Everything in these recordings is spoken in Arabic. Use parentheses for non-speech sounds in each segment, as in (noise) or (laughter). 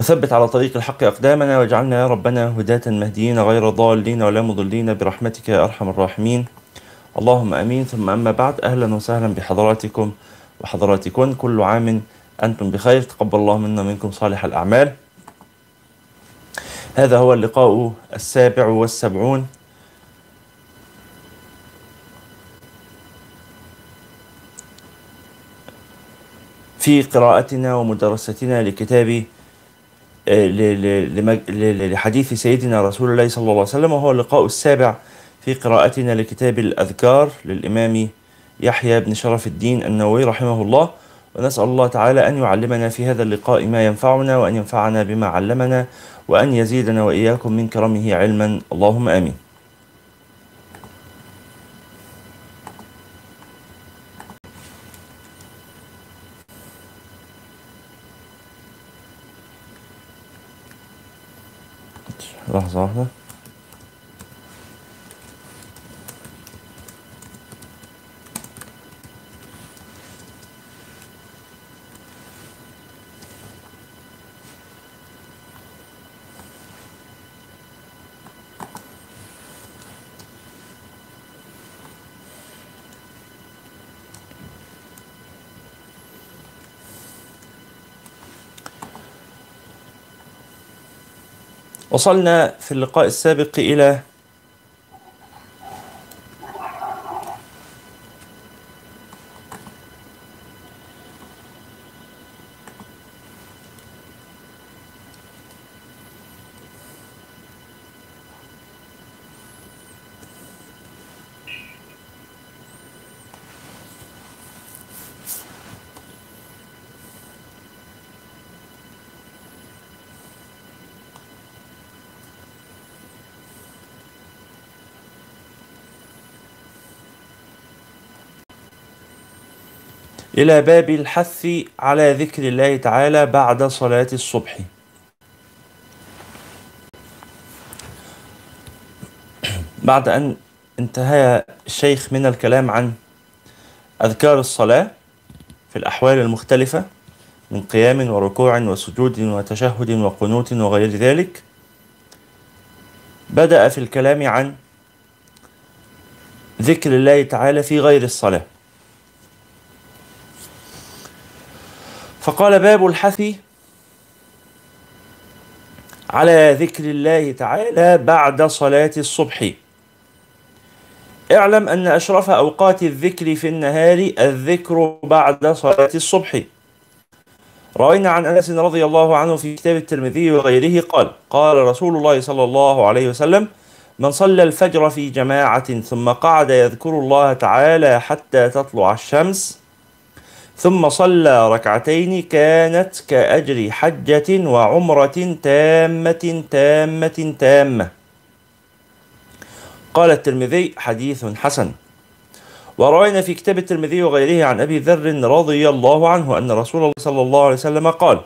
وثبت على طريق الحق أقدامنا واجعلنا يا ربنا هداة مهديين غير ضالين ولا مضلين برحمتك يا أرحم الراحمين. اللهم أمين. ثم أما بعد أهلا وسهلا بحضراتكم وحضراتكن كل عام أنتم بخير. تقبل الله منا منكم صالح الأعمال. هذا هو اللقاء السابع والسبعون. في قراءتنا ومدرستنا لكتاب لحديث سيدنا رسول الله صلى الله عليه وسلم وهو اللقاء السابع في قراءتنا لكتاب الأذكار للإمام يحيى بن شرف الدين النووي رحمه الله. ونسأل الله تعالى أن يعلمنا في هذا اللقاء ما ينفعنا وأن ينفعنا بما علمنا وأن يزيدنا وإياكم من كرمه علما. اللهم آمين. لحظة واحدة وصلنا في اللقاء السابق إلى إلى باب الحث على ذكر الله تعالى بعد صلاة الصبح. (clears throat) بعد أن انتهى الشيخ من الكلام عن أذكار الصلاة في الأحوال المختلفة من قيام وركوع وسجود وتشهد وقنوت وغير ذلك بدأ في الكلام عن ذكر الله تعالى في غير الصلاة. فقال باب الحث على ذكر الله تعالى بعد صلاة الصبح. اعلم أن أشرف أوقات الذكر في النهار الذكر بعد صلاة الصبح. رأينا عن أنس رضي الله عنه في كتاب الترمذي وغيره قال قال رسول الله صلى الله عليه وسلم من صلى الفجر في جماعة ثم قعد يذكر الله تعالى حتى تطلع الشمس ثم صلى ركعتين كانت كأجر حجة وعمرة تامة تامة تامة. قال الترمذي حديث حسن. وروينا في كتاب الترمذي وغيره عن أبي ذر رضي الله عنه أن رسول الله صلى الله عليه وسلم قال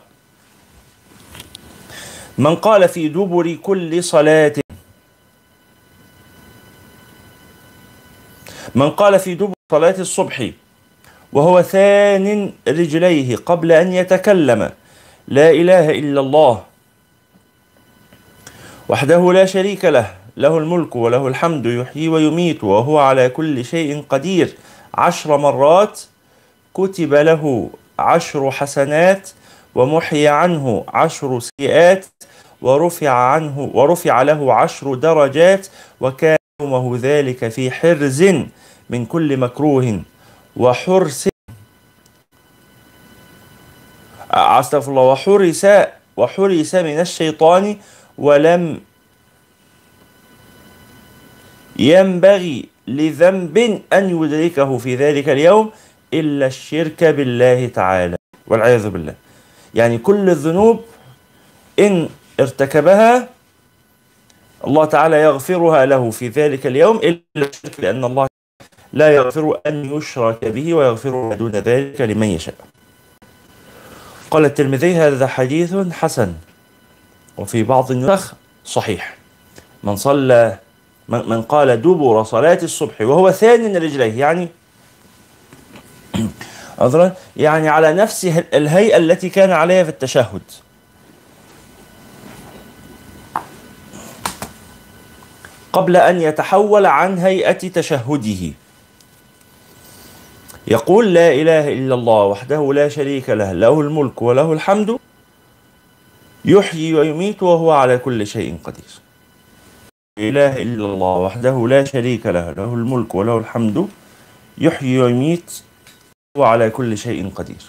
من قال في دبر كل صلاة من قال في دبر صلاة الصبح وهو ثان رجليه قبل أن يتكلم. لا إله إلا الله. وحده لا شريك له. له الملك وله الحمد يحيي ويميت وهو على كل شيء قدير. عشر مرات كتب له عشر حسنات ومحي عنه عشر سيئات ورفع عنه ورفع له عشر درجات وكان يومه ذلك في حرز من كل مكروه. وحرس. أستغفر الله. وحرس وحرس من الشيطان ولم ينبغي لذنب أن يدركه في ذلك اليوم إلا الشرك بالله تعالى والعياذ بالله. يعني كل الذنوب إن ارتكبها الله تعالى يغفرها له في ذلك اليوم إلا الشرك لأن الله لا يغفر أن يشرك به ويغفر دون ذلك لمن يشاء. قال الترمذي هذا حديث حسن وفي بعض النسخ صحيح. من صلى من قال دبر صلاة الصبح وهو ثاني رجليه يعني (clears throat) عذرا يعني على نفس الهيئة التي كان عليها في التشهد. قبل أن يتحول عن هيئة تشهده. يقول لا إله إلا الله وحده لا شريك له له الملك وله الحمد يحيي ويميت وهو على كل شيء قدير. لا إله إلا الله وحده لا شريك له له الملك وله الحمد يحيي ويميت وهو على كل شيء قدير.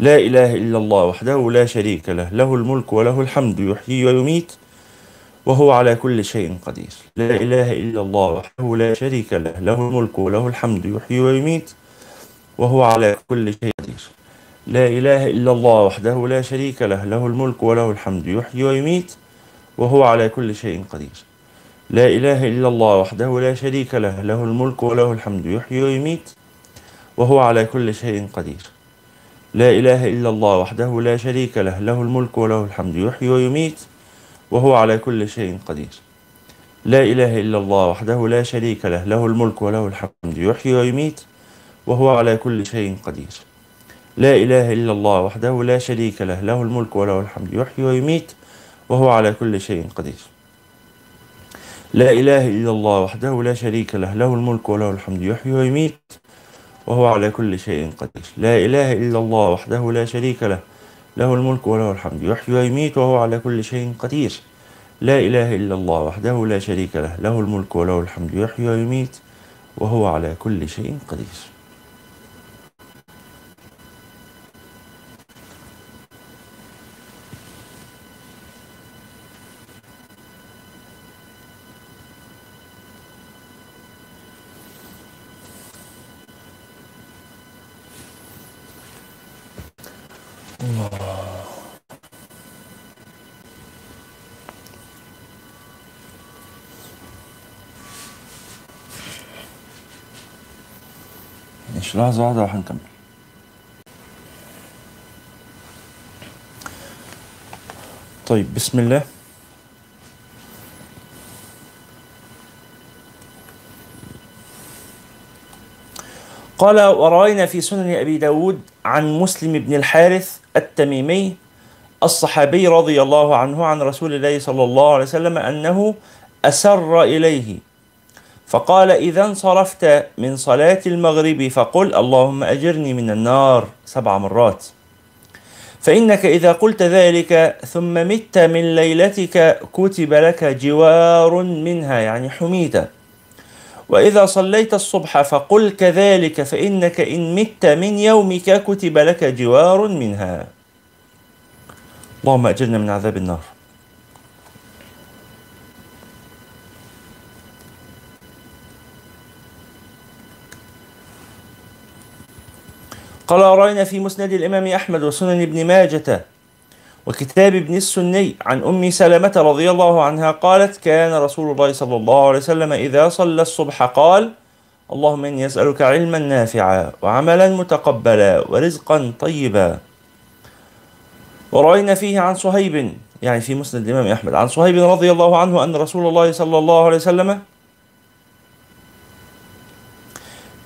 لا إله إلا الله وحده لا شريك له له الملك وله الحمد يحيي ويميت وهو على كل شيء قدير. لا إله إلا الله وحده لا شريك له له الملك وله الحمد يحيي ويميت وهو على كل شيء قدير. لا إله إلا الله وحده لا شريك له له الملك وله الحمد يحيي ويميت وهو على كل شيء قدير. لا إله إلا الله وحده لا شريك له له الملك وله الحمد يحيي ويميت وهو على كل شيء قدير. لا إله إلا الله وحده لا شريك له له الملك وله الحمد يحيي ويميت وهو على كل شيء قدير. لا إله إلا الله وحده لا شريك له له الملك وله الحمد يحيي ويميت وهو على كل شيء قدير. لا إله إلا الله وحده لا شريك له له الملك وله الحمد يحيي ويميت وهو على كل شيء قدير. لا إله إلا الله وحده لا شريك له له الملك وله الحمد يحيي ويميت وهو على كل شيء قدير. لا إله إلا الله وحده لا شريك له له الملك وله الحمد يحيي ويميت وهو على كل شيء قدير. لا إله إلا الله وحده لا شريك له له الملك وله الحمد يحيي ويميت وهو على كل شيء قدير. لحظة واحدة وهنكمل طيب بسم الله. قال وروينا في سنن أبي داود عن مسلم بن الحارث التميمي الصحابي رضي الله عنه عن رسول الله صلى الله عليه وسلم أنه أسر إليه. فقال إذا انصرفت من صلاة المغرب فقل اللهم أجرني من النار سبع مرات. فإنك إذا قلت ذلك ثم مت من ليلتك كتب لك جوار منها يعني حميت وإذا صليت الصبح فقل كذلك فإنك إن مت من يومك كتب لك جوار منها. اللهم أجرنا من عذاب النار. قال رأينا في مسند الإمام أحمد وسنن ابن ماجة وكتاب ابن السني عن أم سلمة رضي الله عنها قالت كان رسول الله صلى الله عليه وسلم إذا صلى الصبح قال اللهم إني أسألك علما نافعا وعملا متقبلا ورزقا طيبا. ورأينا فيه عن صهيب يعني في مسند الإمام أحمد عن صهيب رضي الله عنه أن رسول الله صلى الله عليه وسلم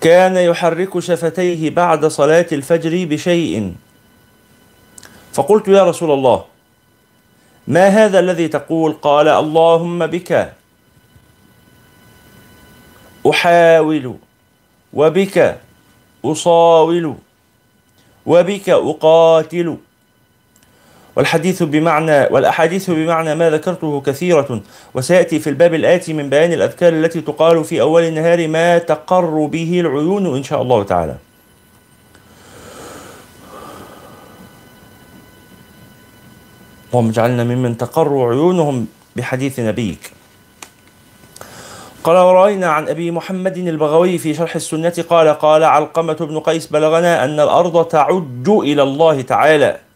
كان يحرك شفتيه بعد صلاة الفجر بشيء. فقلت يا رسول الله ما هذا الذي تقول؟ قال اللهم بك. أحاول وبك أصاول وبك أقاتل والحديث بمعنى والأحاديث بمعنى ما ذكرته كثيرة وسيأتي في الباب الآتي من بيان الأذكار التي تقال في أول النهار ما تقر به العيون إن شاء الله تعالى. اللهم اجعلنا ممن تقر عيونهم بحديث نبيك. قال ورأينا عن أبي محمد البغوي في شرح السنة قال قال علقمة بن قيس بلغنا أن الأرض تعج إلى الله تعالى.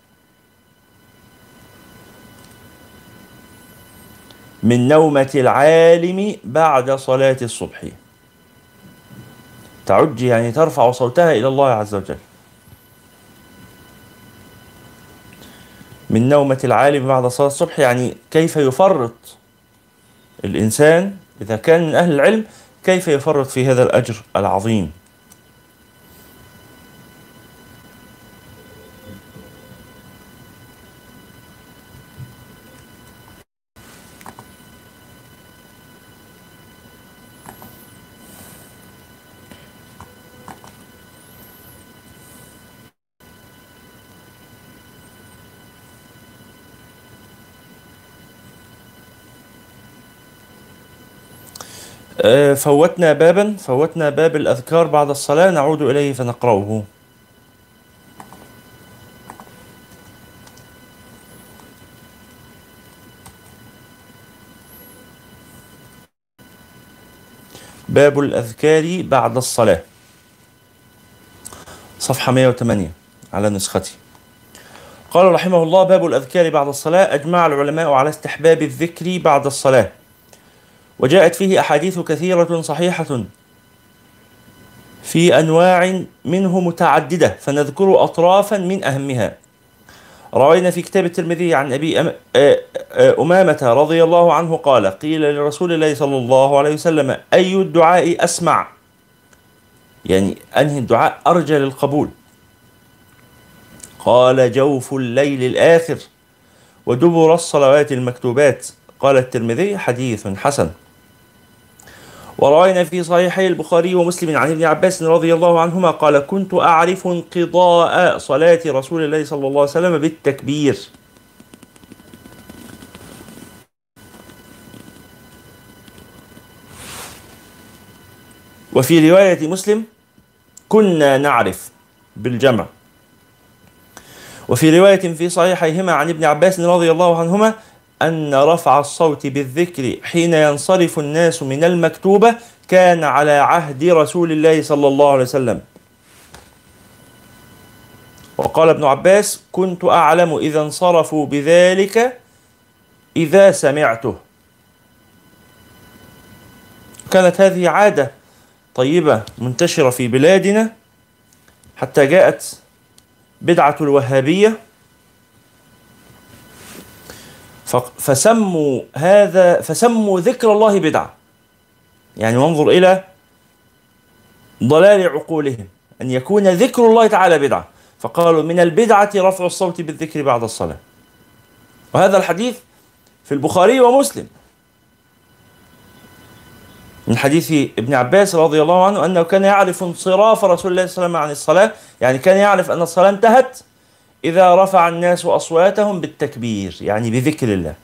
من نومة العالم بعد صلاة الصبح. تعج يعني ترفع صوتها إلى الله عز وجل. من نومة العالم بعد صلاة الصبح يعني كيف يفرط الإنسان إذا كان من أهل العلم كيف يفرط في هذا الأجر العظيم؟ فوتنا بابا فوتنا باب الأذكار بعد الصلاة نعود إليه فنقرأه. باب الأذكار بعد الصلاة. صفحة 108 على نسختي. قال رحمه الله باب الأذكار بعد الصلاة أجمع العلماء على استحباب الذكر بعد الصلاة. وجاءت فيه أحاديث كثيرة صحيحة في أنواع منه متعددة فنذكر أطرافا من أهمها. روينا في كتاب الترمذي عن أبي أمامة رضي الله عنه قال قيل لرسول الله صلى الله عليه وسلم أي الدعاء أسمع؟ يعني أنهي الدعاء؟ أرجى للقبول. قال جوف الليل الآخر ودبر الصلوات المكتوبات. قال الترمذي حديث حسن. وروينا في صحيحي البخاري ومسلم عن ابن عباس رضي الله عنهما قال كنت أعرف انقضاء صلاة رسول الله صلى الله عليه وسلم بالتكبير. وفي رواية مسلم كنا نعرف بالجمع. وفي رواية في صحيحيهما عن ابن عباس رضي الله عنهما أن رفع الصوت بالذكر حين ينصرف الناس من المكتوبة كان على عهد رسول الله صلى الله عليه وسلم. وقال ابن عباس كنت أعلم إذا انصرفوا بذلك إذا سمعته. كانت هذه عادة طيبة منتشرة في بلادنا حتى جاءت بدعة الوهابية فسموا هذا فسموا ذكر الله بدعة. يعني وانظر إلى ضلال عقولهم أن يكون ذكر الله تعالى بدعة. فقالوا من البدعة رفع الصوت بالذكر بعد الصلاة. وهذا الحديث في البخاري ومسلم. من حديث ابن عباس رضي الله عنه أنه كان يعرف انصراف رسول الله صلى الله عليه وسلم عن الصلاة يعني كان يعرف أن الصلاة انتهت. إذا رفع الناس أصواتهم بالتكبير يعني بذكر الله.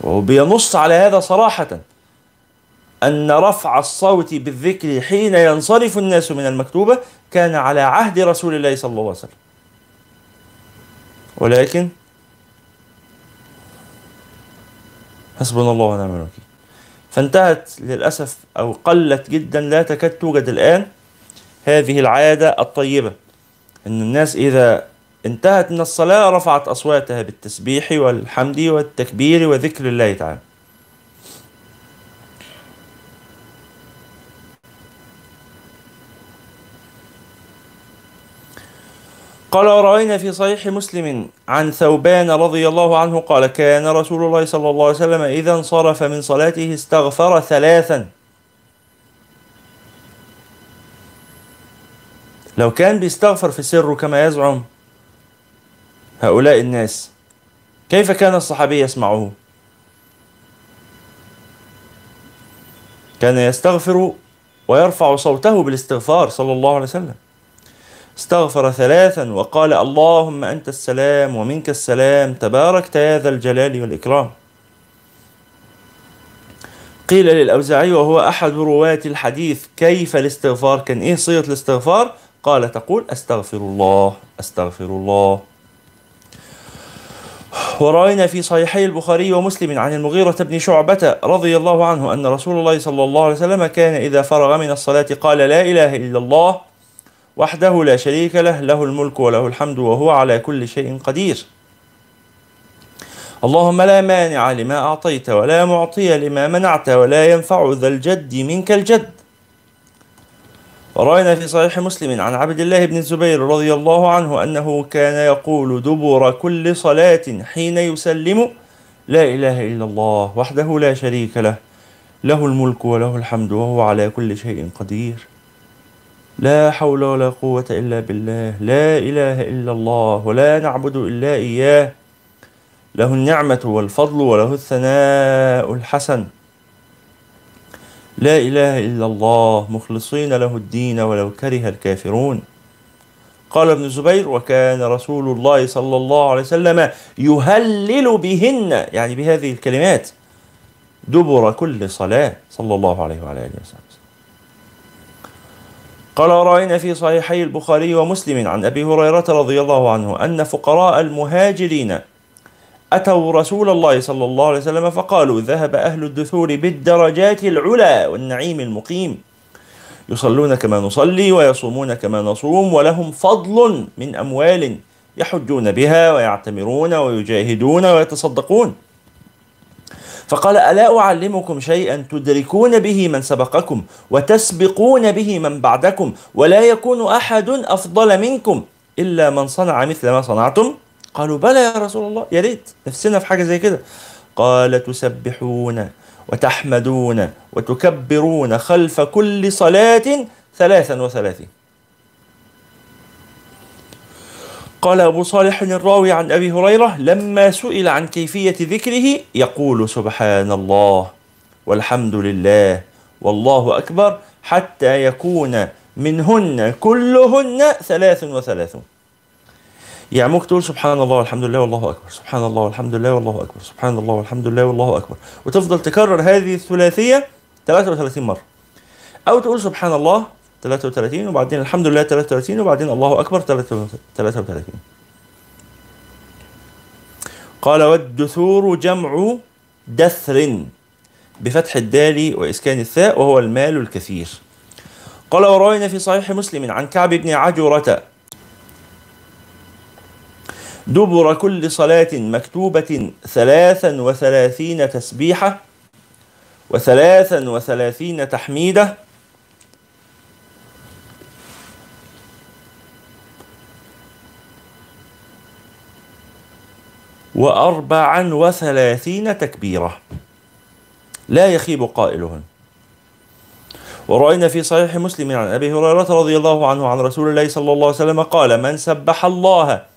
وبينص على هذا صراحة أن رفع الصوت بالذكر حين ينصرف الناس من المكتوبة كان على عهد رسول الله صلى الله عليه وسلم. ولكن حسبنا الله ونعم الوكيل. فانتهت للأسف أو قلت جدا لا تكاد توجد الآن هذه العادة الطيبة. أن الناس إذا انتهت من الصلاة رفعت أصواتها بالتسبيح والحمد والتكبير وذكر الله تعالى. قال ورأينا في صحيح مسلم عن ثوبان رضي الله عنه قال كان رسول الله صلى الله عليه وسلم إذا انصرف من صلاته استغفر ثلاثا لو كان بيستغفر في سره كما يزعم هؤلاء الناس كيف كان الصحابي يسمعه؟ كان يستغفر ويرفع صوته بالاستغفار صلى الله عليه وسلم. استغفر ثلاثا وقال اللهم أنت السلام ومنك السلام تباركت يا ذا الجلال والإكرام. قيل للأوزاعي وهو أحد رواة الحديث كيف الاستغفار كان إيه صيغة الاستغفار؟ قال تقول أستغفر الله أستغفر الله. ورأينا في صحيحي البخاري ومسلم عن المغيرة بن شعبة رضي الله عنه أن رسول الله صلى الله عليه وسلم كان إذا فرغ من الصلاة قال لا إله إلا الله وحده لا شريك له له الملك وله الحمد وهو على كل شيء قدير. اللهم لا مانع لما أعطيت ولا معطي لما منعت ولا ينفع ذا الجد منك الجد. ورأينا في صحيح مسلم عن عبد الله بن الزبير رضي الله عنه أنه كان يقول دبر كل صلاة حين يسلم لا إله إلا الله وحده لا شريك له له الملك وله الحمد وهو على كل شيء قدير. لا حول ولا قوة إلا بالله لا إله إلا الله ولا نعبد إلا إياه. له النعمة والفضل وله الثناء الحسن. لا إله إلا الله مخلصين له الدين ولو كره الكافرون. قال ابن الزبير وكان رسول الله صلى الله عليه وسلم يهلل بهن يعني بهذه الكلمات دبر كل صلاة صلى الله عليه وعلى آله وسلم. قال رأينا في صحيحي البخاري ومسلم عن أبي هريرة رضي الله عنه أن فقراء المهاجرين أتوا رسول الله صلى الله عليه وسلم فقالوا ذهب أهل الدثور بالدرجات العلى والنعيم المقيم. يصلون كما نصلي ويصومون كما نصوم ولهم فضل من أموال يحجون بها ويعتمرون ويجاهدون ويتصدقون. فقال ألا أعلمكم شيئا تدركون به من سبقكم وتسبقون به من بعدكم ولا يكون أحد أفضل منكم إلا من صنع مثل ما صنعتم؟ قالوا بلى يا رسول الله يا ريت نفسنا في حاجة زي كده. قال تسبحون وتحمدون وتكبرون خلف كل صلاة ثلاثا وثلاثين. قال أبو صالح الراوي عن أبي هريرة لما سئل عن كيفية ذكره يقول سبحان الله والحمد لله والله أكبر حتى يكون منهن كلهن ثلاث وثلاثون. يعني ممكن تقول سبحان الله والحمد لله والله أكبر سبحان الله والحمد لله والله أكبر سبحان الله والحمد لله والله أكبر. وتفضل تكرر هذه الثلاثية 33 مرة. أو تقول سبحان الله 33 وبعدين الحمد لله 33 وبعدين الله أكبر 33 قال والدثور جمع دثر بفتح الدال وإسكان الثاء وهو المال الكثير. قال وروينا في صحيح مسلم عن كعب بن عجرة دبر كل صلاة مكتوبة ثلاثا وثلاثين تسبيحة وثلاثا وثلاثين تحميدة وأربعا وثلاثين تكبيرة. لا يخيب قائلهن ورأينا في صحيح مسلم عن أبي هريرة رضي الله عنه عن رسول الله صلى الله عليه وسلم قال من سبح الله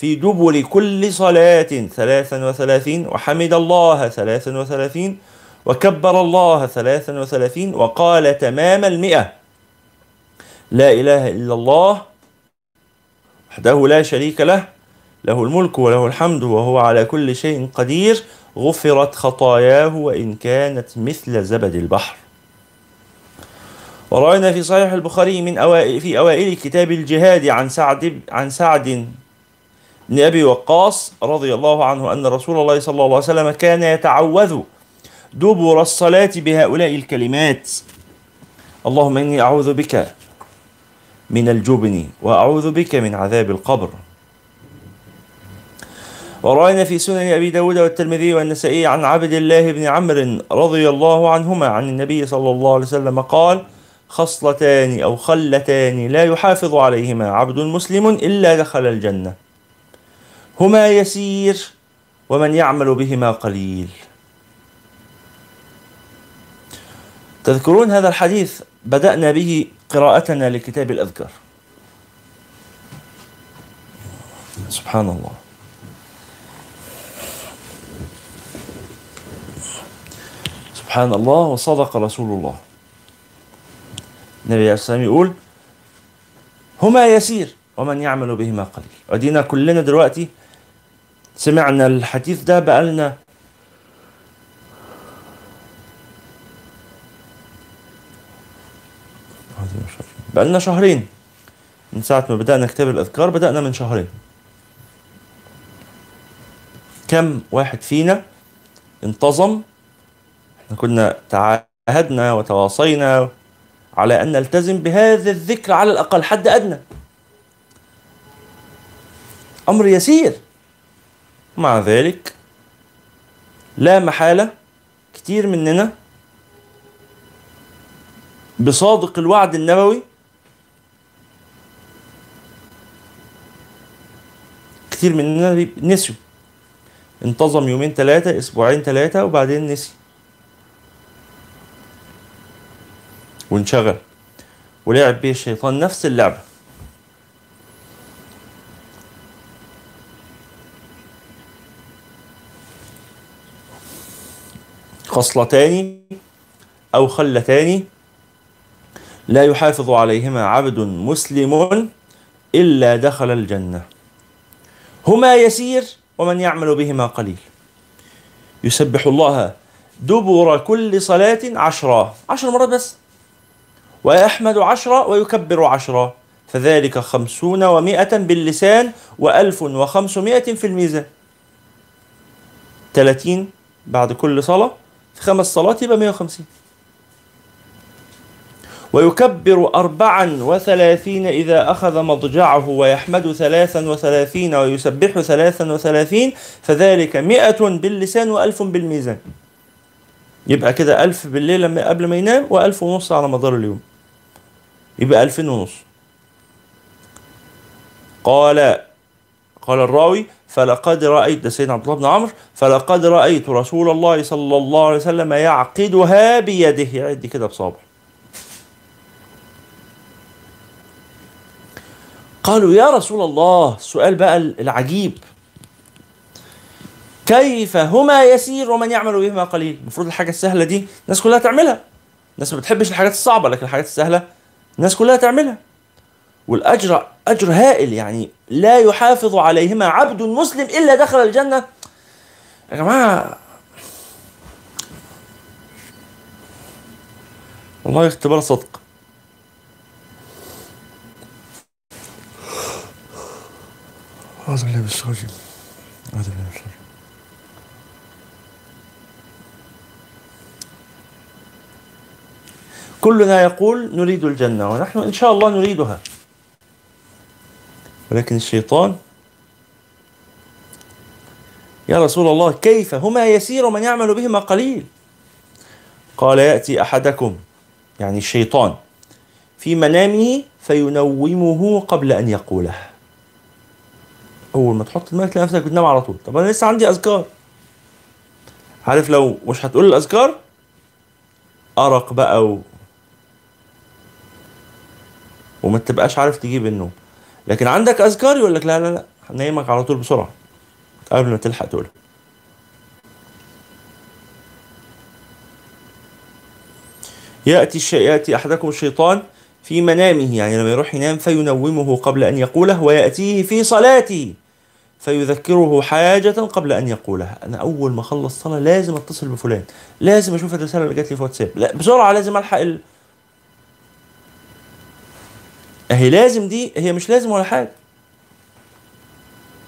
في دبر كل صلاة ثلاثا وثلاثين وحمد الله ثلاثا وثلاثين وكبر الله ثلاثا وثلاثين وقال تمام المئة. لا إله إلا الله وحده لا شريك له له الملك وله الحمد وهو على كل شيء قدير. غفرت خطاياه وإن كانت مثل زبد البحر. ورأينا في صحيح البخاري من أوائل في أوائل كتاب الجهاد عن سعد عن سعد بن أبي وقاص رضي الله عنه أن رسول الله صلى الله عليه وسلم كان يتعوذ دبر الصلاة بهؤلاء الكلمات. اللهم إني أعوذ بك من الجبن وأعوذ بك من عذاب القبر. ورأينا في سنن أبي داود والترمذي والنسائي عن عبد الله بن عمرو رضي الله عنهما عن النبي صلى الله عليه وسلم قال خصلتان أو خلتان لا يحافظ عليهما عبد مسلم إلا دخل الجنة. هما يسير ومن يعمل بهما قليل. تذكرون هذا الحديث؟ بدأنا به قراءتنا لكتاب الأذكار. سبحان الله سبحان الله وصدق رسول الله النبي عليه السلام يقول هما يسير ومن يعمل بهما قليل. ودينا كلنا دلوقتي سمعنا الحديث ده بقالنا بقالنا شهرين من ساعة ما بدأنا كتاب الأذكار بدأنا من شهرين. كم واحد فينا انتظم؟ إحنا كنا تعاهدنا وتواصينا على أن نلتزم بهذا الذكر على الأقل حد أدنى. أمر يسير. مع ذلك لا محالة كتير مننا بصادق الوعد النبوي كتير مننا نسيوا. انتظم يومين ثلاثة أسبوعين ثلاثة وبعدين نسي. وانشغل. ولعب به الشيطان نفس اللعبة. خصلتان أو خلتان لا يحافظ عليهما عبد مسلم إلا دخل الجنة. هما يسير ومن يعمل بهما قليل. يسبح الله دبر كل صلاة عشرة. عشر مرات بس. ويحمد عشرة ويكبر عشرة. فذلك خمسون ومائة باللسان وألف وخمسمائة في الميزان. ثلاثين بعد كل صلاة. خمس صلوات يبقى 150 ويكبر أربعا وثلاثين إذا أخذ مضجعه ويحمد ثلاثا وثلاثين ويسبح ثلاثا وثلاثين فذلك مئة باللسان وألف بالميزان. يبقى كده ألف بالليل قبل ما ينام وألف ونص على مدار اليوم. يبقى ألفين ونص. قال قال الراوي فلقد رأيت سيدنا عبد الله بن عمرو فلقد رأيت رسول الله صلى الله عليه وسلم يعقدها بيده. يعد كده بصابع قالوا يا رسول الله السؤال بقى العجيب. كيف هما يسير ومن يعمل بهما قليل؟ المفروض الحاجة السهلة دي الناس كلها تعملها. الناس ما بتحبش الحاجات الصعبة لكن الحاجات السهلة الناس كلها تعملها. والأجر أجر هائل يعني. لا يحافظ عليهما عبد مسلم إلا دخل الجنة. يا جماعة. والله اختبار صدق. أعوذ بالله من الشيطان الرجيم. أعوذ بالله من الشيطان كلنا يقول نريد الجنة ونحن إن شاء الله نريدها. ولكن الشيطان يا رسول الله كيف؟ هما يسير من يعمل بهما قليل. قال يأتي أحدكم يعني الشيطان في منامه فينومه قبل أن يقوله. أول ما تحط دماغك تلاقي نفسك بتنام على طول. طب أنا لسه عندي أذكار. عارف لو مش هتقول الأذكار؟ أرق بقى و... وما تبقاش عارف تجيب النوم. لكن عندك أذكار يقول لك لا لا لا هنيمك على طول بسرعة قبل ما تلحق تقول. يأتي الشيء يأتي أحدكم الشيطان في منامه يعني لما يروح ينام فينومه قبل أن يقوله ويأتيه في صلاته فيذكره حاجة قبل أن يقولها أنا أول ما أخلص صلاة لازم أتصل بفلان لازم أشوف الرسالة اللي جات لي في واتساب. لا بسرعة لازم ألحق ال... هي لازم دي هي مش لازم ولا حاجة.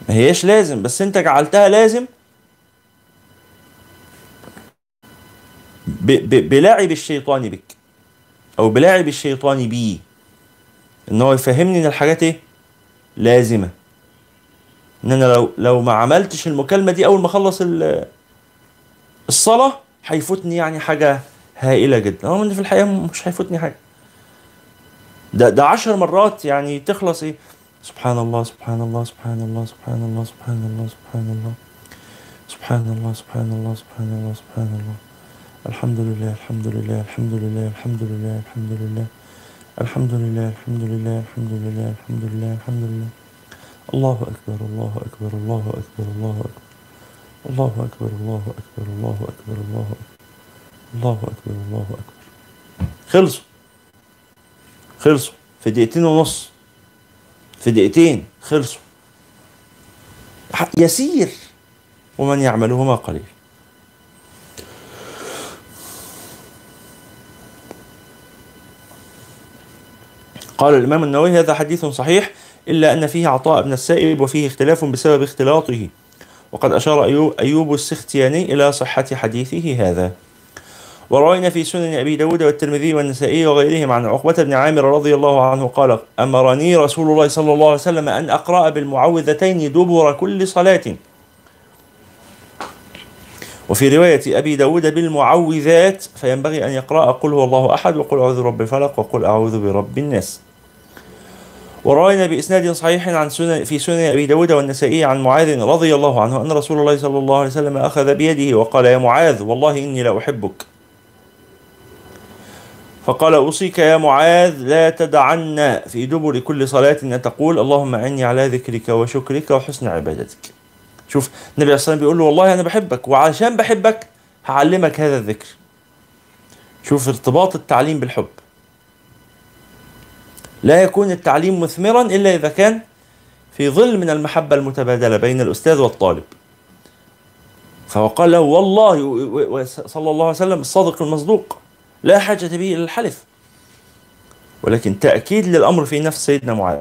ما هيش لازم بس انت جعلتها لازم. ب ب بلعب الشيطان بك أو بلعب الشيطان بي. ان هو يفهمني ان الحاجات إيه؟ لازمة. ان أنا لو لو ما عملتش المكالمة دي اول ما اخلص الصلاة هيفوتني يعني حاجة هائلة جدا. ان في الحقيقة مش هيفوتني حاجة. ده ده عشر مرات يعني تخلص إيه سبحان الله سبحان الله سبحان الله سبحان الله سبحان الله سبحان الله. سبحان الله سبحان الله سبحان الله سبحان الله. الحمد لله الحمد لله الحمد لله الحمد لله الحمد لله. الحمد لله الحمد لله الحمد لله الحمد لله الحمد لله. الله أكبر الله أكبر الله أكبر الله أكبر. الله أكبر الله أكبر الله أكبر الله أكبر. الله أكبر الله أكبر. خلصوا. خلصوا. في دقيقتين ونص. في دقيقتين خلصوا. يسير. ومن يعملهما قليل. قال الإمام النووي هذا حديث صحيح إلا أن فيه عطاء بن السائب وفيه اختلاف بسبب اختلاطه. وقد أشار أيوب, السختياني إلى صحة حديثه هذا. وروينا في سنن أبي داود والترمذي والنسائي وغيرهم عن عقبة بن عامر رضي الله عنه قال أمرني رسول الله صلى الله عليه وسلم أن أقرأ بالمعوذتين دبر كل صلاة. وفي رواية أبي داود بالمعوذات فينبغي أن يقرأ قل هو الله أحد وقل أعوذ برب الفلق وقل أعوذ برب الناس. وروينا بإسناد صحيح عن سنن في سنن أبي داود والنسائي عن معاذ رضي الله عنه أن رسول الله صلى الله عليه وسلم أخذ بيده وقال يا معاذ والله إني لا أحبك. فقال أوصيك يا معاذ لا تدعن في دبر كل صلاة أن تقول اللهم أعني على ذكرك وشكرك وحسن عبادتك. شوف النبي عليه الصلاة والسلام بيقول له والله أنا بحبك وعشان بحبك هعلمك هذا الذكر. شوف ارتباط التعليم بالحب. لا يكون التعليم مثمرا إلا إذا كان في ظل من المحبة المتبادلة بين الأستاذ والطالب. فهو قال له والله صلى الله عليه وسلم الصادق المصدوق. لا حاجة به إلى الحلف. ولكن تأكيد للأمر في نفس سيدنا معاذ.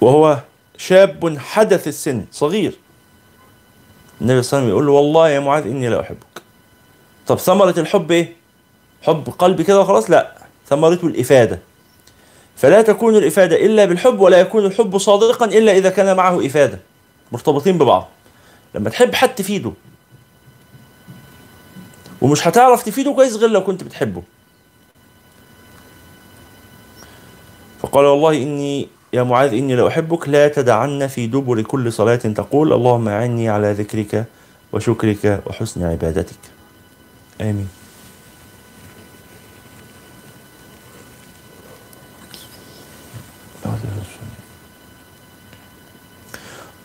وهو شاب حدث السن صغير. النبي صلى الله عليه وسلم يقول له والله يا معاذ إني لا أحبك. طب ثمرة الحب إيه؟ حب قلبي كده وخلاص؟ لا ثمرته الإفادة. فلا تكون الإفادة إلا بالحب ولا يكون الحب صادقا إلا إذا كان معه إفادة. مرتبطين ببعض. لما تحب حد تفيده ومش هتعرف تفيده كويس غير لو كنت بتحبه. فقال والله إني يا معاذ إني لأحبك لا تدعن في دبر كل صلاة تقول اللهم أعني على ذكرك وشكرك وحسن عبادتك. آمين.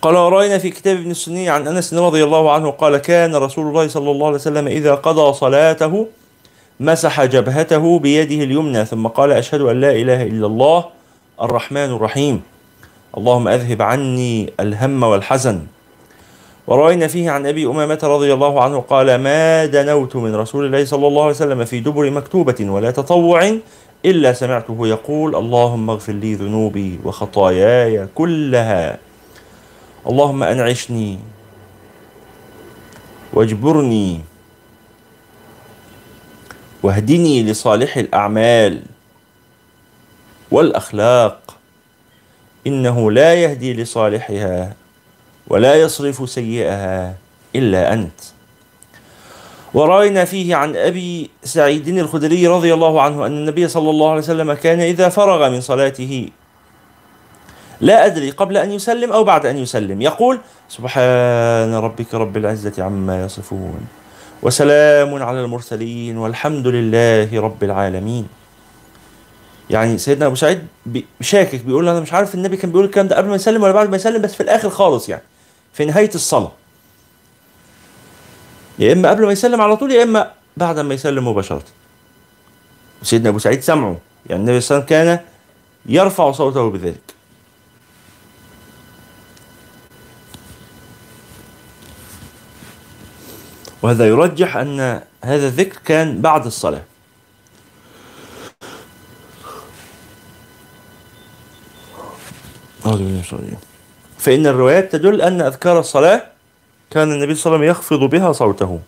قال ورأينا في كتاب ابن السني عن أنس رضي الله عنه قال كان رسول الله صلى الله عليه وسلم إذا قضى صلاته مسح جبهته بيده اليمنى ثم قال أشهد أن لا إله إلا الله الرحمن الرحيم. اللهم أذهب عني الهم والحزن. ورأينا فيه عن أبي أمامة رضي الله عنه قال ما دنوت من رسول الله صلى الله عليه وسلم في دبر مكتوبة ولا تطوع إلا سمعته يقول اللهم اغفر لي ذنوبي وخطاياي كلها. اللهم أنعشني واجبرني واهدني لصالح الأعمال والأخلاق. إنه لا يهدي لصالحها ولا يصرف سيئها إلا أنت. ورأينا فيه عن أبي سعيد الخدري رضي الله عنه أن النبي صلى الله عليه وسلم كان إذا فرغ من صلاته لا أدري قبل أن يسلم أو بعد أن يسلم. يقول سبحان ربك رب العزة عما يصفون وسلام على المرسلين والحمد لله رب العالمين. يعني سيدنا أبو سعيد شاكك بيقول أنا مش عارف النبي كان بيقول الكلام ده قبل ما يسلم ولا بعد ما يسلم بس في الآخر خالص يعني في نهاية الصلاة. يا إما قبل ما يسلم على طول يا إما بعد ما يسلم مباشرة. سيدنا أبو سعيد سمعه. يعني النبي صلى الله عليه وسلم كان يرفع صوته بذلك. وهذا يرجح أن هذا الذكر كان بعد الصلاة. فإن الروايات تدل أن أذكار الصلاة كان النبي صلى الله عليه وسلم يخفض بها صوته.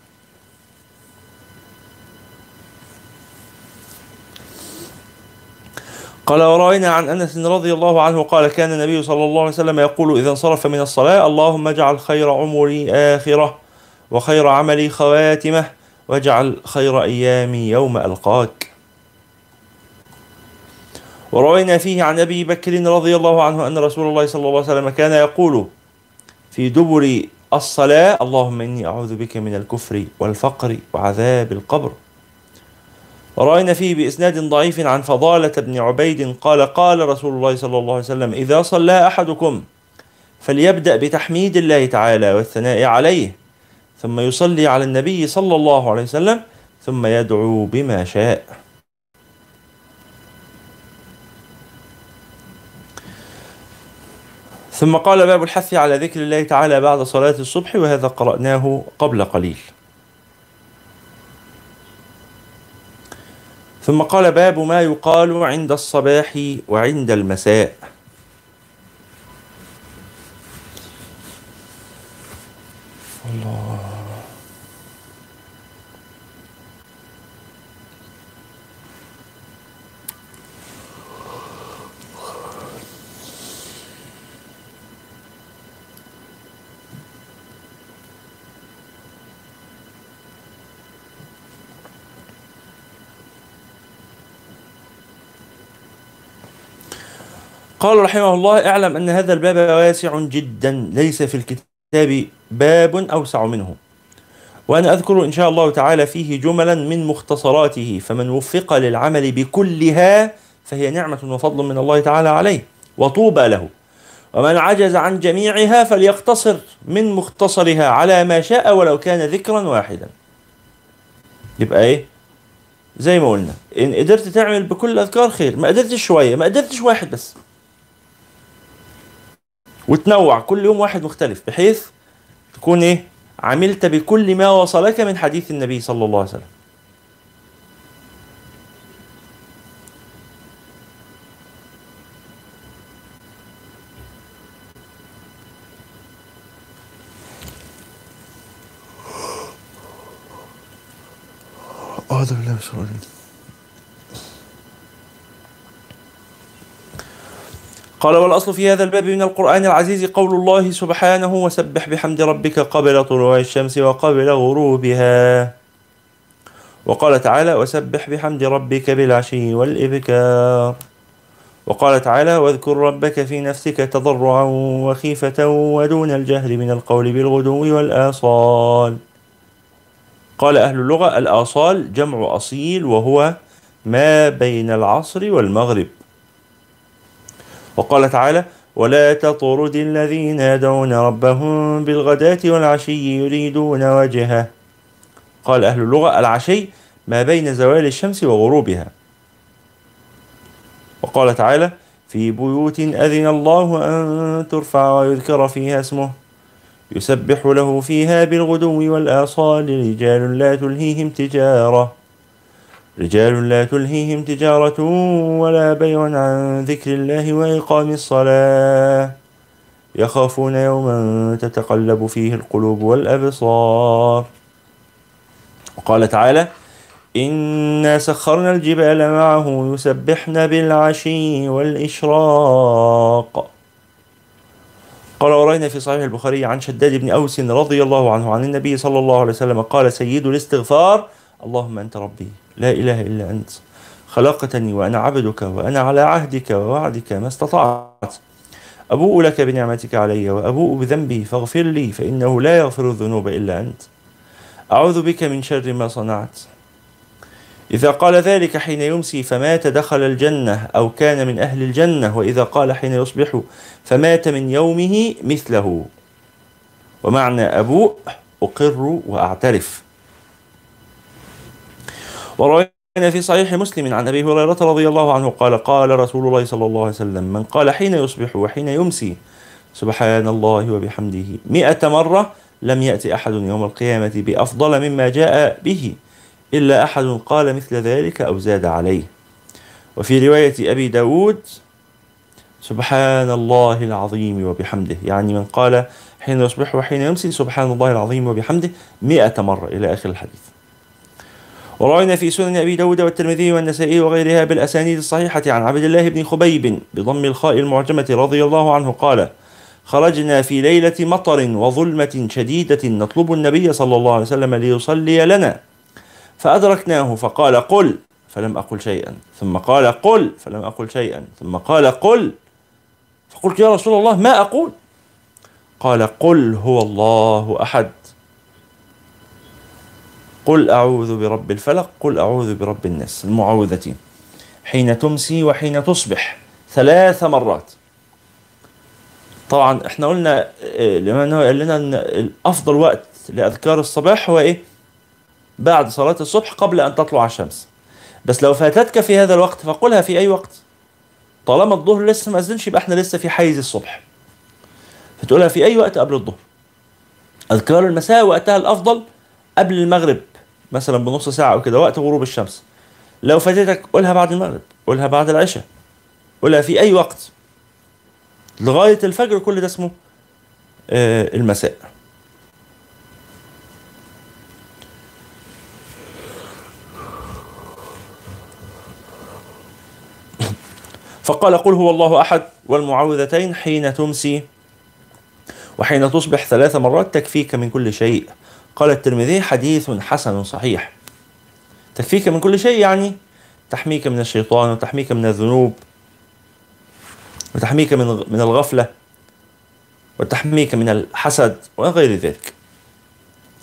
قال ورأينا عن أنس رضي الله عنه قال كان النبي صلى الله عليه وسلم يقول إذا انصرف من الصلاة اللهم اجعل خير عمري آخرة. وخير عملي خواتمه واجعل خير أيامي يوم ألقاك. وروينا فيه عن أبي بكر رضي الله عنه أن رسول الله صلى الله عليه وسلم كان يقول في دبر الصلاة اللهم إني أعوذ بك من الكفر والفقر وعذاب القبر. ورأينا فيه بإسناد ضعيف عن فضالة بن عبيد قال قال رسول الله صلى الله عليه وسلم إذا صلى أحدكم فليبدأ بتحميد الله تعالى والثناء عليه. ثم يصلي على النبي صلى الله عليه وسلم ثم يدعو بما شاء. ثم قال باب الحث على ذكر الله تعالى بعد صلاة الصبح وهذا قرأناه قبل قليل. ثم قال باب ما يقال عند الصباح وعند المساء. الله. قال رحمه الله اعلم أن هذا الباب واسع جدا ليس في الكتاب باب أوسع منه. وأنا أذكر إن شاء الله تعالى فيه جملا من مختصراته فمن وفق للعمل بكلها فهي نعمة وفضل من الله تعالى عليه وطوبى له. ومن عجز عن جميعها فليقتصر من مختصرها على ما شاء ولو كان ذكرا واحدا. يبقى إيه؟ زي ما قلنا إن قدرت تعمل بكل الاذكار خير ما قدرتش شوية ما قدرتش واحد بس. وتنوع كل يوم واحد مختلف بحيث تكون إيه؟ عملت بكل ما وصلك من حديث النبي صلى الله عليه وسلم. أعوذ بالله من الشيطان الرجيم. قال والأصل في هذا الباب من القرآن العزيز قول الله سبحانه وسبح بحمد ربك قبل طلوع الشمس وقبل غروبها. وقال تعالى وسبح بحمد ربك بالعشي والإبكار. وقال تعالى واذكر ربك في نفسك تضرعا وخيفة ودون الجهر من القول بالغدو والآصال. قال أهل اللغة الآصال جمع أصيل وهو ما بين العصر والمغرب. وقال تعالى ولا تطرد الذين يدعون ربهم بالغداة والعشي يريدون وجهه. قال أهل اللغة العشي ما بين زوال الشمس وغروبها. وقال تعالى في بيوت أذن الله أن ترفع ويذكر فيها اسمه يسبح له فيها بالغدو والآصال رجال لا تلهيهم تجارة. رجال لا تلهيهم تجارة ولا بيع عن ذكر الله وإقام الصلاة. يخافون يوما تتقلب فيه القلوب والأبصار. وقال تعالى إنا سخرنا الجبال معه يسبحن بالعشي والإشراق. قال ورأينا في صحيح البخاري عن شداد بن أوس رضي الله عنه عن النبي صلى الله عليه وسلم قال سيد الاستغفار اللهم أنت ربي لا إله إلا أنت خلقتني وأنا عبدك وأنا على عهدك ووعدك ما استطعت. أبوء لك بنعمتك علي وأبوء بذنبي فاغفر لي فإنه لا يغفر الذنوب إلا أنت. أعوذ بك من شر ما صنعت. إذا قال ذلك حين يمسي فمات دخل الجنة أو كان من أهل الجنة وإذا قال حين يصبح فمات من يومه مثله. ومعنى أبوء أقر وأعترف. وروينا في صحيح مسلم عن أبي هريرة رضي الله عنه قال قال رسول الله صلى الله عليه وسلم من قال حين يصبح وحين يمسي سبحان الله وبحمده مئة مرة لم يأتي أحد يوم القيامة بأفضل مما جاء به إلا أحد قال مثل ذلك أو زاد عليه. وفي رواية أبي داود سبحان الله العظيم وبحمده. يعني من قال حين يصبح وحين يمسي سبحان الله العظيم وبحمده مئة مرة. إلى آخر الحديث. وروينا في سنن أبي داود والترمذي والنسائي وغيرها بالأسانيد الصحيحة عن عبد الله بن خبيب بضم الخاء المعجمة رضي الله عنه قال خرجنا في ليلة مطر وظلمة شديدة نطلب النبي صلى الله عليه وسلم ليصلي لنا. فأدركناه فقال قل فلم أقل شيئا. ثم قال قل فلم أقل شيئا. ثم قال قل فقلت يا رسول الله ما أقول؟ قال قل هو الله أحد قل أعوذ برب الفلق قل أعوذ برب الناس المعوذتين. حين تمسي وحين تصبح. ثلاث مرات. طبعا إحنا قلنا لما هو قال لنا إن الأفضل وقت لأذكار الصباح هو إيه؟ بعد صلاة الصبح قبل أن تطلع الشمس. بس لو فاتتك في هذا الوقت فقلها في أي وقت. طالما الظهر لسه ما أذنش يبقى إحنا لسه في حيز الصبح. فتقولها في أي وقت قبل الظهر. أذكار المساء وقتها الأفضل قبل المغرب. مثلا بنص ساعة أو كده وقت غروب الشمس. لو فاتتك قولها بعد المغرب قولها بعد العشاء قولها في أي وقت. لغاية الفجر كل ده اسمه آه المساء. فقال قل هو الله أحد والمعوذتين حين تمسي وحين تصبح ثلاث مرات تكفيك من كل شيء. قال الترمذي حديث حسن صحيح. تكفيك من كل شيء يعني تحميك من الشيطان وتحميك من الذنوب وتحميك من من الغفلة وتحميك من الحسد وغير ذلك.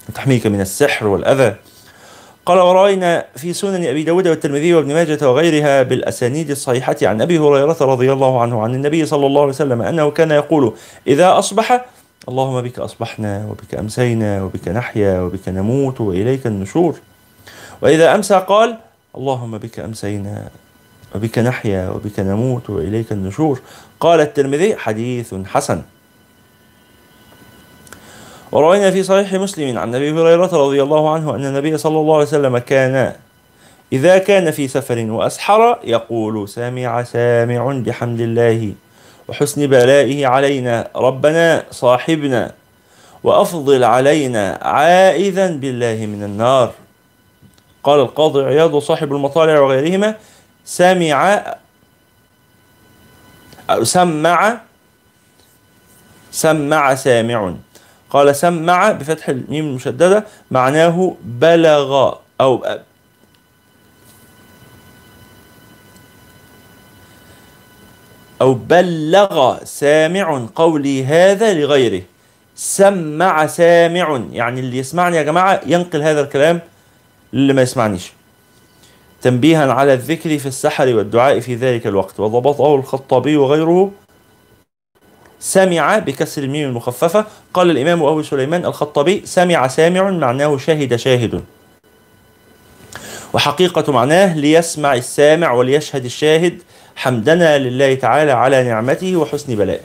وتحميك من السحر والأذى. قال ورأينا في سنن أبي داود والترمذي وابن ماجة وغيرها بالأسانيد الصحيحة عن أبي هريرة رضي الله عنه عن النبي صلى الله عليه وسلم أنه كان يقول إذا أصبح اللهم بك أصبحنا وبك أمسينا وبك نحيا وبك نموت وإليك النشور. وإذا أمسى قال اللهم بك أمسينا وبك نحيا وبك نموت وإليك النشور. قال الترمذي حديث حسن. وروينا في صحيح مسلم عن أبي هريرة رضي الله عنه أن النبي صلى الله عليه وسلم كان إذا كان في سفر وأسحر يقول سامع سامع بحمد الله. وحسن بلائه علينا ربنا صاحبنا وأفضل علينا عائذا بالله من النار. قال القاضي عياض صاحب المطالع وغيرهما سمع أو سمع سمع سامع. قال سمع بفتح الميم المشددة معناه بلغ أو أو بلغ سامع قولي هذا لغيره. سمع سامع يعني اللي يسمعني يا جماعة ينقل هذا الكلام للي ما يسمعنيش. تنبيها على الذكر في السحر والدعاء في ذلك الوقت. وضبطه الخطابي وغيره. سمع بكسر الميم المخففة. قال الإمام أبو سليمان الخطابي سمع سامع معناه شهد شاهد. وحقيقة معناه ليسمع السامع وليشهد الشاهد. حمدنا لله تعالى على نعمته وحسن بلائه.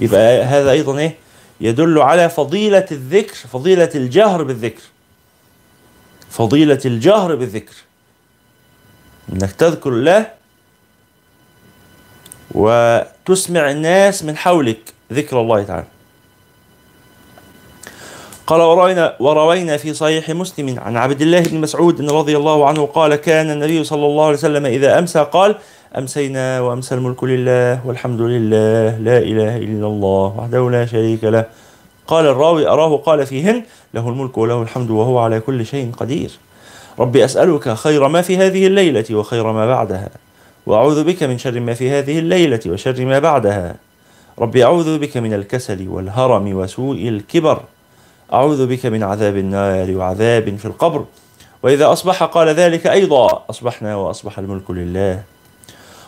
يبقى هذا أيضا إيه؟ يدل على فضيلة الذكر فضيلة الجهر بالذكر. فضيلة الجهر بالذكر. إنك تذكر الله وتسمع الناس من حولك ذكر الله تعالى. قال وروينا, وروينا في صحيح مسلم عن عبد الله بن مسعود رضي الله عنه قال كان النبي صلى الله عليه وسلم إذا أمسى قال أمسينا وأمسى الملك لله والحمد لله لا إله إلا الله وحده لا شريك له. قال الراوي أراه قال فيهن له الملك وله الحمد وهو على كل شيء قدير. ربي أسألك خير ما في هذه الليلة وخير ما بعدها وأعوذ بك من شر ما في هذه الليلة وشر ما بعدها. ربي أعوذ بك من الكسل والهرم وسوء الكبر. أعوذ بك من عذاب النار وعذاب في القبر. وإذا أصبح قال ذلك أيضا أصبحنا وأصبح الملك لله.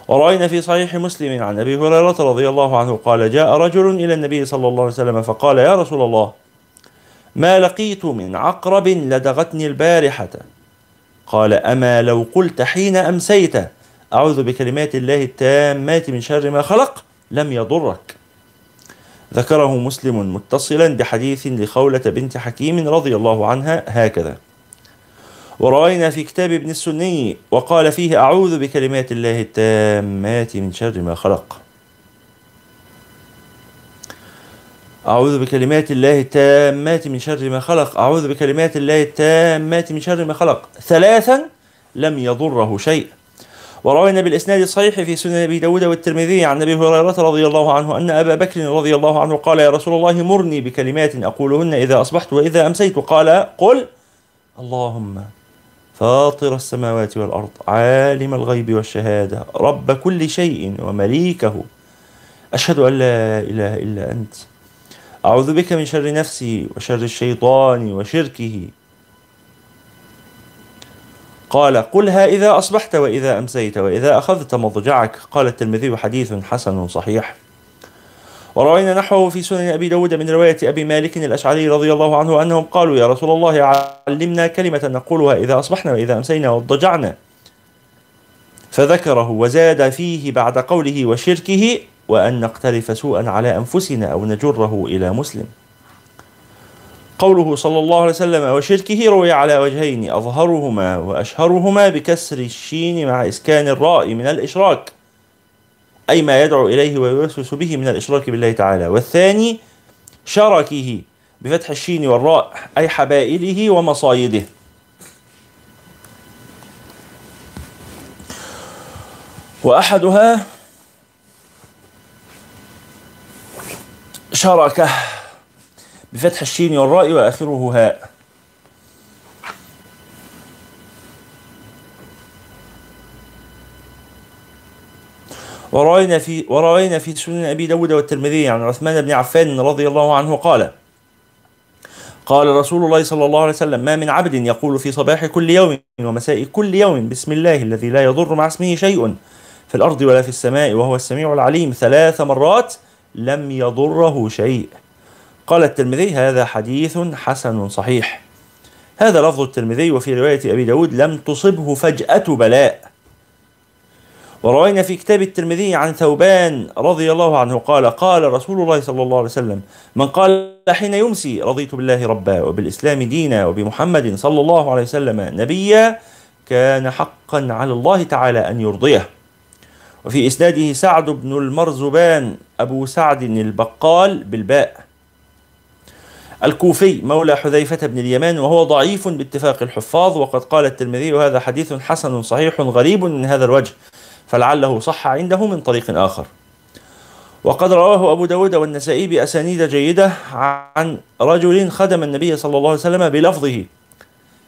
ورأينا في صحيح مسلم عن أبي هريرة رضي الله عنه قال جاء رجل إلى النبي صلى الله عليه وسلم فقال يا رسول الله ما لقيت من عقرب لدغتني البارحة؟ قال أما لو قلت حين أمسيت أعوذ بكلمات الله التامات من شر ما خلق لم يضرك. ذكره مسلم متصلا بحديث لخولة بنت حكيم رضي الله عنها هكذا. ورأينا في كتاب ابن السني وقال فيه أعوذ بكلمات الله التامات من شر ما خلق. أعوذ بكلمات الله التامات من شر ما خلق. أعوذ بكلمات الله التامات من شر ما خلق. ثلاثا لم يضره شيء. وروينا بالإسناد الصحيح في سنن أبي داود والترمذي عن أبي هريرة رضي الله عنه أن أبا بكر رضي الله عنه قال يا رسول الله مرني بكلمات أقولهن إذا أصبحت وإذا أمسيت. قال قل اللهم فاطر السماوات والأرض عالم الغيب والشهادة رب كل شيء ومليكه. أشهد أن لا إله إلا أنت. أعوذ بك من شر نفسي وشر الشيطان وشركه. قال قلها إذا أصبحت وإذا أمسيت وإذا أخذت مضجعك. قال الترمذي حديث حسن صحيح. وروينا نحوه في سنن أبي داود من رواية أبي مالك الأشعري رضي الله عنه أنهم قالوا يا رسول الله علمنا كلمة نقولها إذا أصبحنا وإذا أمسينا واضجعنا. فذكره وزاد فيه بعد قوله وشركه وأن نقترف سوءا على أنفسنا أو نجره إلى مسلم. قوله صلى الله عليه وسلم وشركه روي على وجهين أظهرهما وأشهرهما بكسر الشين مع إسكان الراء من الإشراك أي ما يدعو إليه ويوسوس به من الإشراك بالله تعالى والثاني شركه بفتح الشين والراء أي حبائله ومصايده. وأحدها شركه. بفتح الشين والراء وآخره هاء. وروينا في وروينا في سنن أبي داود والترمذي عن عثمان بن عفان رضي الله عنه قال قال رسول الله صلى الله عليه وسلم ما من عبد يقول في صباح كل يوم ومساء كل يوم بسم الله الذي لا يضر مع اسمه شيء في الأرض ولا في السماء وهو السميع العليم ثلاث مرات لم يضره شيء. قال الترمذي هذا حديث حسن صحيح. هذا لفظ الترمذي وفي رواية أبي داود لم تصبه فجأة بلاء. وروينا في كتاب الترمذي عن ثوبان رضي الله عنه قال قال رسول الله صلى الله عليه وسلم من قال حين يمسي رضيت بالله ربا وبالإسلام دينا وبمحمد صلى الله عليه وسلم نبيا كان حقا على الله تعالى أن يرضيه. وفي إسناده سعد بن المرزبان أبو سعد البقال بالباء. الكوفي مولى حذيفة بن اليمان وهو ضعيف باتفاق الحفاظ وقد قال الترمذي هذا حديث حسن صحيح غريب من هذا الوجه فلعله صح عنده من طريق آخر. وقد رواه أبو داود والنسائي بأسانيد جيدة عن رجل خدم النبي صلى الله عليه وسلم بلفظه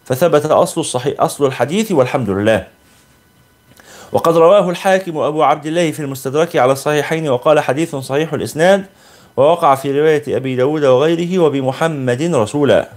فثبت أصل, الصحيح أصل الحديث والحمد لله. وقد رواه الحاكم أبو عبد الله في المستدرك على الصحيحين وقال حديث صحيح الإسناد ووقع في رواية أبي داود وغيره وبمحمد رسولا.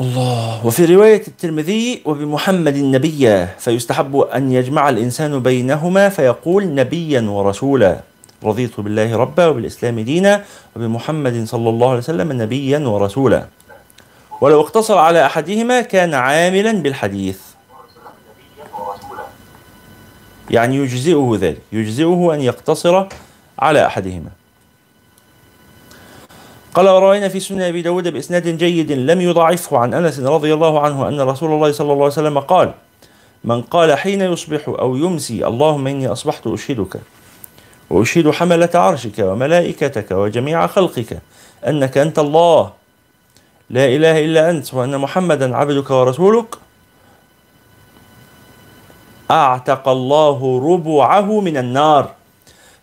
الله. وفي رواية الترمذي وبمحمد نبيا فيستحب أن يجمع الإنسان بينهما فيقول نبيا ورسولا. رضيت بالله ربا وبالإسلام دينا وبمحمد صلى الله عليه وسلم نبيا ورسولا. ولو اقتصر على أحدهما كان عاملا بالحديث. يعني يجزئه ذلك يجزئه أن يقتصر على أحدهما. قال وروينا في سنة أبي داود بإسناد جيد لم يضعفه عن أنس رضي الله عنه أن رسول الله صلى الله عليه وسلم قال من قال حين يصبح أو يمسي اللهم إني أصبحت أشهدك وأشهد حملة عرشك وملائكتك وجميع خلقك أنك أنت الله. لا إله إلا أنت وأن محمدا عبدك ورسولك. أعتق الله ربعه من النار.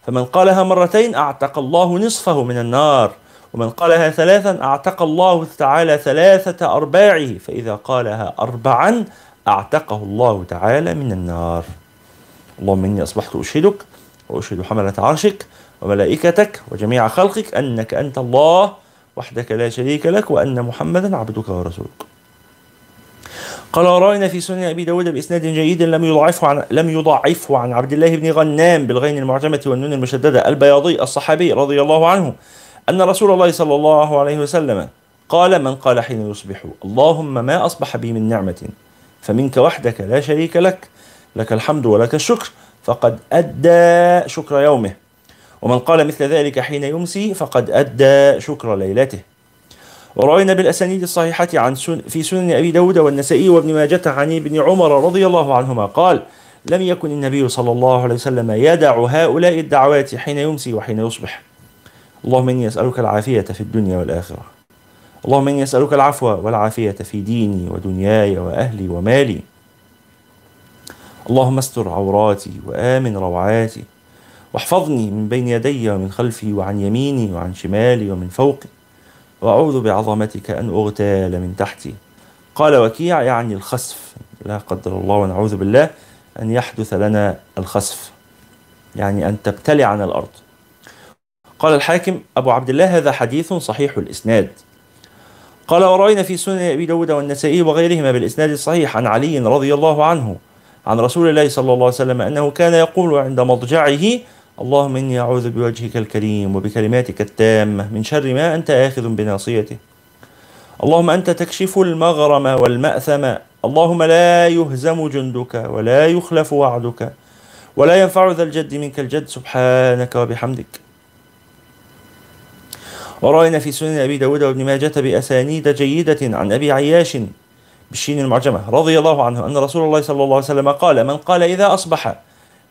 فمن قالها مرتين أعتق الله نصفه من النار. ومن قالها ثلاثا أعتق الله تعالى ثلاثة أرباعه فإذا قالها أربعا أعتقه الله تعالى من النار. اللهم إني أصبحت أشهدك وأشهد حملة عرشك وملائكتك وجميع خلقك أنك أنت الله وحدك لا شريك لك وأن محمدا عبدك ورسولك. قال ورأينا في سنن أبي داود بإسناد جيد لم يضعفه عن لم يضعفه عن عبد الله بن غنام بالغين المعجمة والنون المشددة البياضي الصحابي رضي الله عنه أن رسول الله صلى الله عليه وسلم قال من قال حين يصبح اللهم ما أصبح بي من نعمة فمنك وحدك لا شريك لك لك الحمد ولك الشكر فقد أدى شكر يومه ومن قال مثل ذلك حين يمسي فقد أدى شكر ليلته. وروينا بالأسانيد الصحيحة عن سن في سنن أبي داود والنسائي وابن ماجة عن ابن عمر رضي الله عنهما قال لم يكن النبي صلى الله عليه وسلم يدع هؤلاء الدعوات حين يمسي وحين يصبح. اللهم إني أسألك العافية في الدنيا والآخرة. اللهم إني أسألك العفو والعافية في ديني ودنياي وأهلي ومالي. اللهم استر عوراتي وآمن روعاتي. واحفظني من بين يدي ومن خلفي وعن يميني وعن شمالي ومن فوقي. وأعوذ بعظمتك أن أغتال من تحتي. قال وكيع يعني الخسف. لا قدر الله ونعوذ بالله أن يحدث لنا الخسف. يعني أن تبتلعنا الأرض. قال الحاكم أبو عبد الله هذا حديث صحيح الإسناد. قال ورأينا في سنن أبي داود والنسائي وغيرهما بالإسناد الصحيح عن علي رضي الله عنه عن رسول الله صلى الله عليه وسلم أنه كان يقول عند مضجعه اللهم إني أعوذ بوجهك الكريم وبكلماتك التامة من شر ما أنت آخذ بناصيته. اللهم أنت تكشف المغرم والمأثم. اللهم لا يهزم جندك ولا يخلف وعدك ولا ينفع ذا الجد منك الجد سبحانك وبحمدك. ورأينا في سنن أبي داود وابن ماجة بأسانيد جيدة عن أبي عياش بالشين المعجمة رضي الله عنه أن رسول الله صلى الله عليه وسلم قال من قال إذا أصبح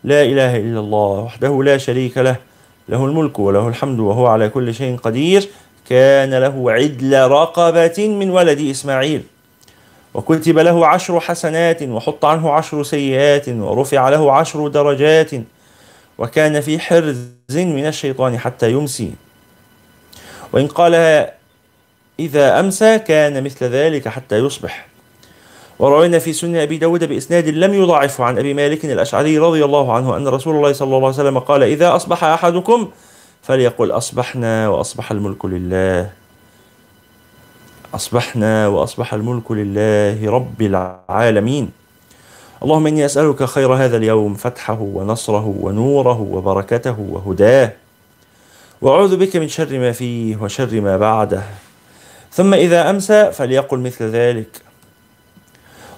لا إله إلا الله وحده لا شريك له له الملك وله الحمد وهو على كل شيء قدير كان له عدل رقبة من ولد إسماعيل. وكتب له عشر حسنات وحط عنه عشر سيئات ورفع له عشر درجات وكان في حرز من الشيطان حتى يمسي وإن قالها إذا أمسى كان مثل ذلك حتى يصبح. وروينا في سنة أبي داود بإسناد لم يضاعفه عن أبي مالك الأشعري رضي الله عنه أن رسول الله صلى الله عليه وسلم قال إذا أصبح أحدكم فليقل أصبحنا وأصبح الملك لله. أصبحنا وأصبح الملك لله رب العالمين. اللهم إني أسألك خير هذا اليوم فتحه ونصره ونوره وبركته وهداه. وأعوذ بك من شر ما فيه وشر ما بعده. ثم إذا أمسى فليقل مثل ذلك.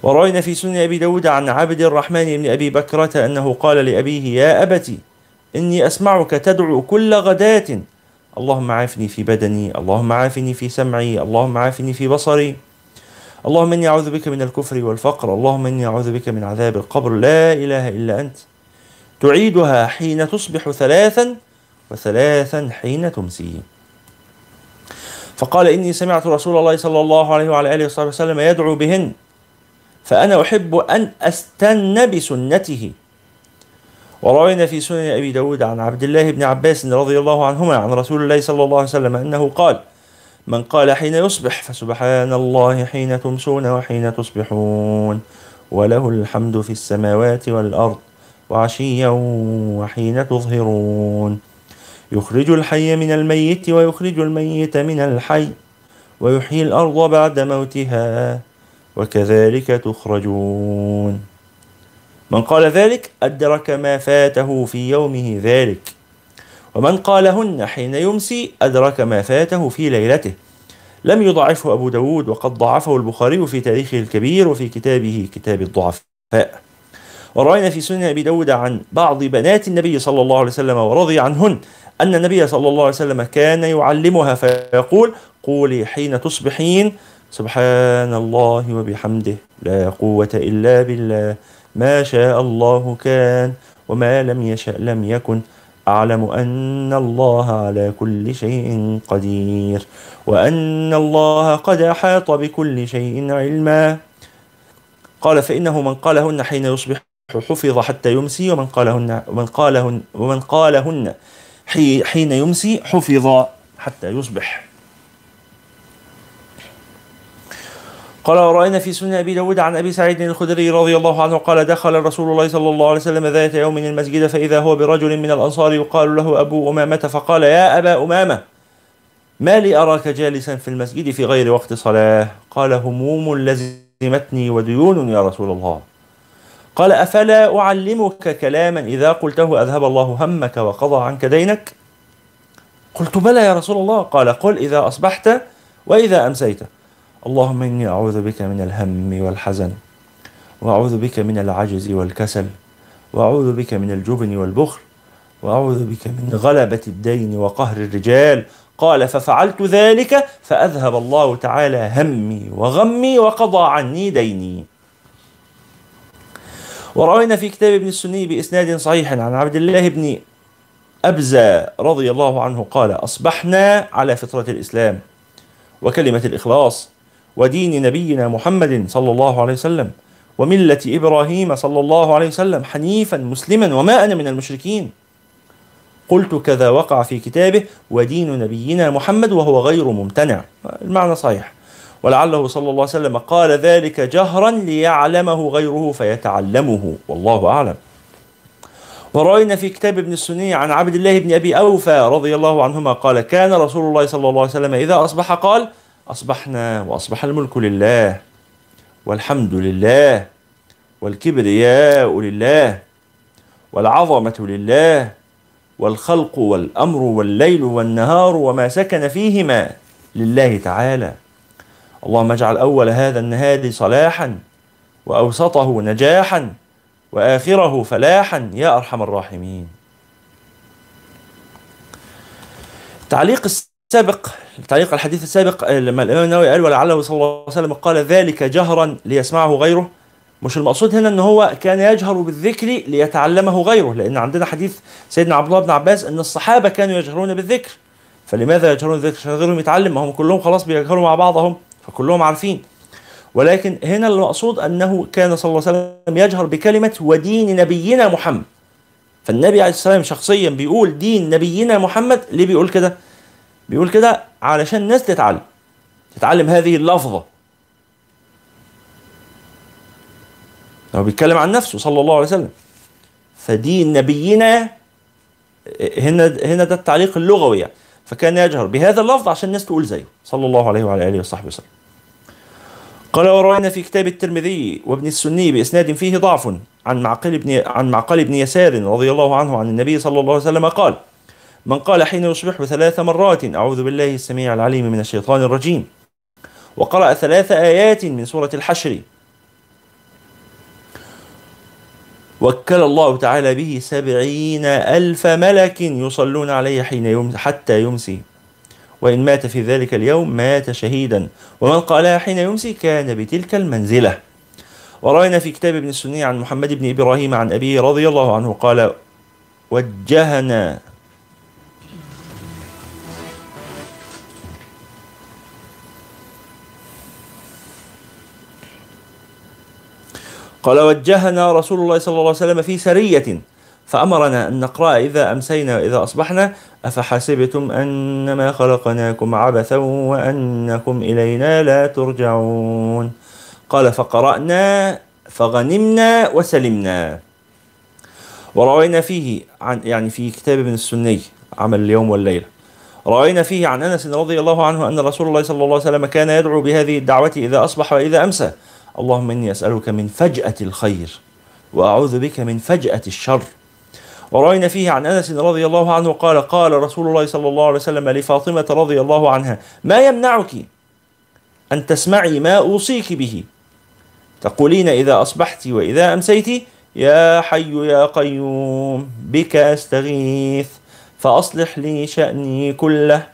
وروينا في سنن أبي داود عن عبد الرحمن بن أبي بكرة أنه قال لأبيه يا أبتي إني أسمعك تدعو كل غداة. اللهم عافني في بدني اللهم عافني في سمعي اللهم عافني في بصري. اللهم إني أعوذ بك من الكفر والفقر اللهم إني أعوذ بك من عذاب القبر. لا إله إلا أنت. تعيدها حين تصبح ثلاثا وثلاثا حين تمسي. فقال إني سمعت رسول الله صلى الله عليه وعلى آله وصحبه وسلم يدعو بهن فأنا أحب أن أستن بسنته. وروينا في سنن أبي داود عن عبد الله بن عباس رضي الله عنهما عن رسول الله صلى الله عليه وسلم أنه قال من قال حين يصبح فسبحان الله حين تمسون وحين تصبحون وله الحمد في السماوات والأرض وعشيا وحين تظهرون. يخرج الحي من الميت ويخرج الميت من الحي ويحيي الأرض بعد موتها وكذلك تخرجون. من قال ذلك أدرك ما فاته في يومه ذلك. ومن قالهن حين يمسي أدرك ما فاته في ليلته. لم يضعفه أبو داود وقد ضعفه البخاري في تاريخه الكبير وفي كتابه كتاب الضعفاء. ورأينا في سنن أبي داود عن بعض بنات النبي صلى الله عليه وسلم ورضي عنهن أن النبي صلى الله عليه وسلم كان يعلمها فيقول قولي حين تصبحين سبحان الله وبحمده لا قوة إلا بالله ما شاء الله كان وما لم يشأ لم يكن أعلم أن الله على كل شيء قدير وأن الله قد أحاط بكل شيء علما قال فإنه من قالهن حين يصبح حفظ حتى يمسي ومن قالهن ومن قالهن ومن قالهن حين يمسي حفظ حتى يصبح. قال ورأينا في سنة أبي داود عن أبي سعيد الخدري رضي الله عنه قال دخل رسول الله صلى الله عليه وسلم ذات يوم المسجد فإذا هو برجل من الأنصار يقال له أبو أمامة فقال يا أبا أمامة ما لي أراك جالسا في المسجد في غير وقت صلاة؟ قال هموم لزمتني وديون يا رسول الله. قال أفلا أعلمك كلاما إذا قلته أذهب الله همك وقضى عنك دينك؟ قلت بلى يا رسول الله. قال قل إذا أصبحت وإذا أمسيت. اللهم إني أعوذ بك من الهم والحزن وأعوذ بك من العجز والكسل وأعوذ بك من الجبن والبخل وأعوذ بك من غلبة الدين وقهر الرجال. قال ففعلت ذلك فأذهب الله تعالى همي وغمي وقضى عني ديني. وروينا في كتاب ابن السني بإسناد صحيح عن عبد الله بن أبزة رضي الله عنه قال أصبحنا على فطرة الإسلام وكلمة الإخلاص ودين نبينا محمد صلى الله عليه وسلم وملة إبراهيم صلى الله عليه وسلم حنيفا مسلما وما أنا من المشركين. قلت كذا وقع في كتابه ودين نبينا محمد وهو غير ممتنع. المعنى صحيح. ولعله صلى الله عليه وسلم قال ذلك جهرا ليعلمه غيره فيتعلمه. والله أعلم. ورأينا في كتاب ابن السني عن عبد الله بن أبي أوفى رضي الله عنهما قال كان رسول الله صلى الله عليه وسلم إذا أصبح قال أصبحنا وأصبح الملك لله والحمد لله والكبرياء لله والعظمة لله والخلق والأمر والليل والنهار وما سكن فيهما لله تعالى. اللهم اجعل أول هذا النهار صلاحا وأوسطه نجاحا وآخره فلاحا يا أرحم الراحمين. تعليق السابق تعليق الحديث السابق لما الإمام النووي قال ولعله صلى الله عليه وسلم قال ذلك جهرا ليسمعه غيره مش المقصود هنا إن هو كان يجهر بالذكر ليتعلمه غيره لأن عندنا حديث سيدنا عبد الله بن عباس إن الصحابة كانوا يجهرون بالذكر. فلماذا يجهرون بالذكر؟ عشان غيرهم يتعلم ما هم كلهم خلاص بيجهروا مع بعضهم. فكلهم عارفين. ولكن هنا المقصود أنه كان صلى الله عليه وسلم يجهر بكلمة ودين نبينا محمد. فالنبي عليه السلام شخصيا بيقول دين نبينا محمد ليه بيقول كده؟ بيقول كده علشان الناس تتعلم. تتعلم هذه اللفظة. هو بيتكلم عن نفسه صلى الله عليه وسلم. فدين نبينا هنا هنا ده التعليق اللغوي يعني. فكان يجهر بهذا اللفظ عشان الناس تقول زيه. صلى الله عليه وعلى آله وصحبه وسلم. قال وروينا في كتاب الترمذي وابن السني بإسناد فيه ضعف عن معقل بن عن معقل بن يسار رضي الله عنه عن النبي صلى الله عليه وسلم قال من قال حين يصبح ثلاث مرات أعوذ بالله السميع العليم من الشيطان الرجيم. وقرأ ثلاث آيات من سورة الحشر. وكل الله تعالى به سبعين ألف ملك يصلون عليه حين يوم حتى يمسي. وإن مات في ذلك اليوم مات شهيدا. ومن قالها حين يمسي كان بتلك المنزلة. ورأينا في كتاب ابن السني عن محمد بن إبراهيم عن أبيه رضي الله عنه قال وجهنا قال وجهنا رسول الله صلى الله عليه وسلم في سرية فأمرنا أن نقرأ إذا أمسينا وإذا أصبحنا أفحسبتم أنما خلقناكم عبثا وأنكم إلينا لا ترجعون قال فقرأنا فغنمنا وسلمنا وروينا فيه عن يعني في كتاب ابن السني عمل اليوم والليلة روينا فيه عن أنس رضي الله عنه أن رسول الله صلى الله عليه وسلم كان يدعو بهذه الدعوة إذا أصبح وإذا أمسى اللهم إني أسألك من فجأة الخير وأعوذ بك من فجأة الشر وروينا فيه عن أنس رضي الله عنه قال قال رسول الله صلى الله عليه وسلم لفاطمة رضي الله عنها ما يمنعك أن تسمعي ما أوصيك به؟ تقولين إذا أصبحت وإذا أمسيت يا حي يا قيوم بك أستغيث فأصلح لي شأني كله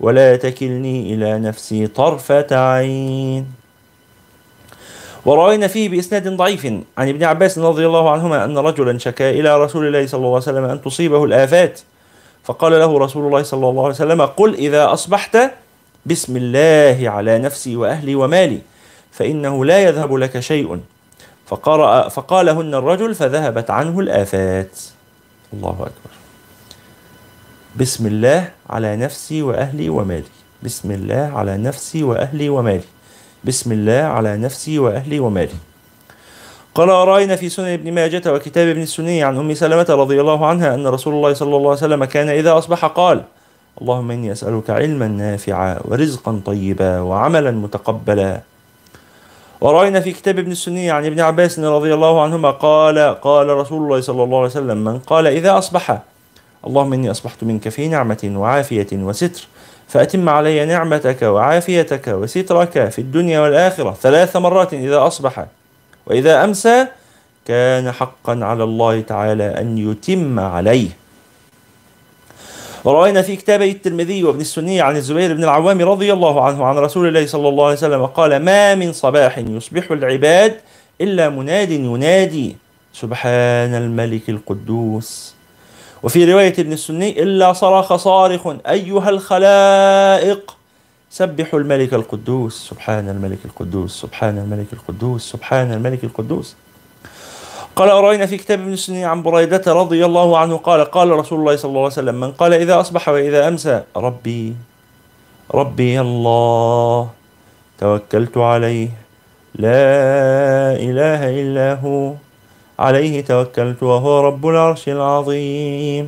ولا تكلني إلى نفسي طرفة عين وروينا فيه بإسناد ضعيف عن ابن عباس رضي الله عنهما أن رجلا شكا إلى رسول الله صلى الله عليه وسلم أن تصيبه الآفات. فقال له رسول الله صلى الله عليه وسلم قل إذا أصبحت بسم الله على نفسي وأهلي ومالي فإنه لا يذهب لك شيء. فقرأ فقالهن الرجل فذهبت عنه الآفات. الله أكبر. بسم الله على نفسي وأهلي ومالي. بسم الله على نفسي وأهلي ومالي. بسم الله على نفسي وأهلي ومالي. قال رأينا في سنن ابن ماجة وكتاب ابن السني عن أم سلمة رضي الله عنها أن رسول الله صلى الله عليه وسلم كان إذا أصبح قال اللهم إني أسألك علما نافعا ورزقا طيبا وعملا متقبلا. ورأينا في كتاب ابن السني عن ابن عباس رضي الله عنهما قال قال رسول الله صلى الله عليه وسلم من قال إذا أصبح اللهم إني أصبحت منك في نعمة وعافية وستر فأتم علي نعمتك وعافيتك وسترك في الدنيا والآخرة ثلاث مرات إذا أصبح. وإذا أمسى كان حقا على الله تعالى أن يتم عليه. ورأينا في كتابي الترمذي وابن السني عن الزبير بن العوام رضي الله عنه عن رسول الله صلى الله عليه وسلم قال ما من صباح يصبح العباد إلا مناد ينادي. سبحان الملك القدوس. وفي رواية ابن السني إلا صرخ صارخ أيها الخلائق. سبحوا الملك القدوس سبحان الملك القدوس سبحان الملك القدوس سبحان الملك القدوس. قال أرأينا في كتاب ابن السني عن بريدة رضي الله عنه قال قال رسول الله صلى الله عليه وسلم من قال إذا أصبح وإذا أمسى ربي ربي الله توكلت عليه لا إله إلا هو. عليه توكلت وهو رب العرش العظيم.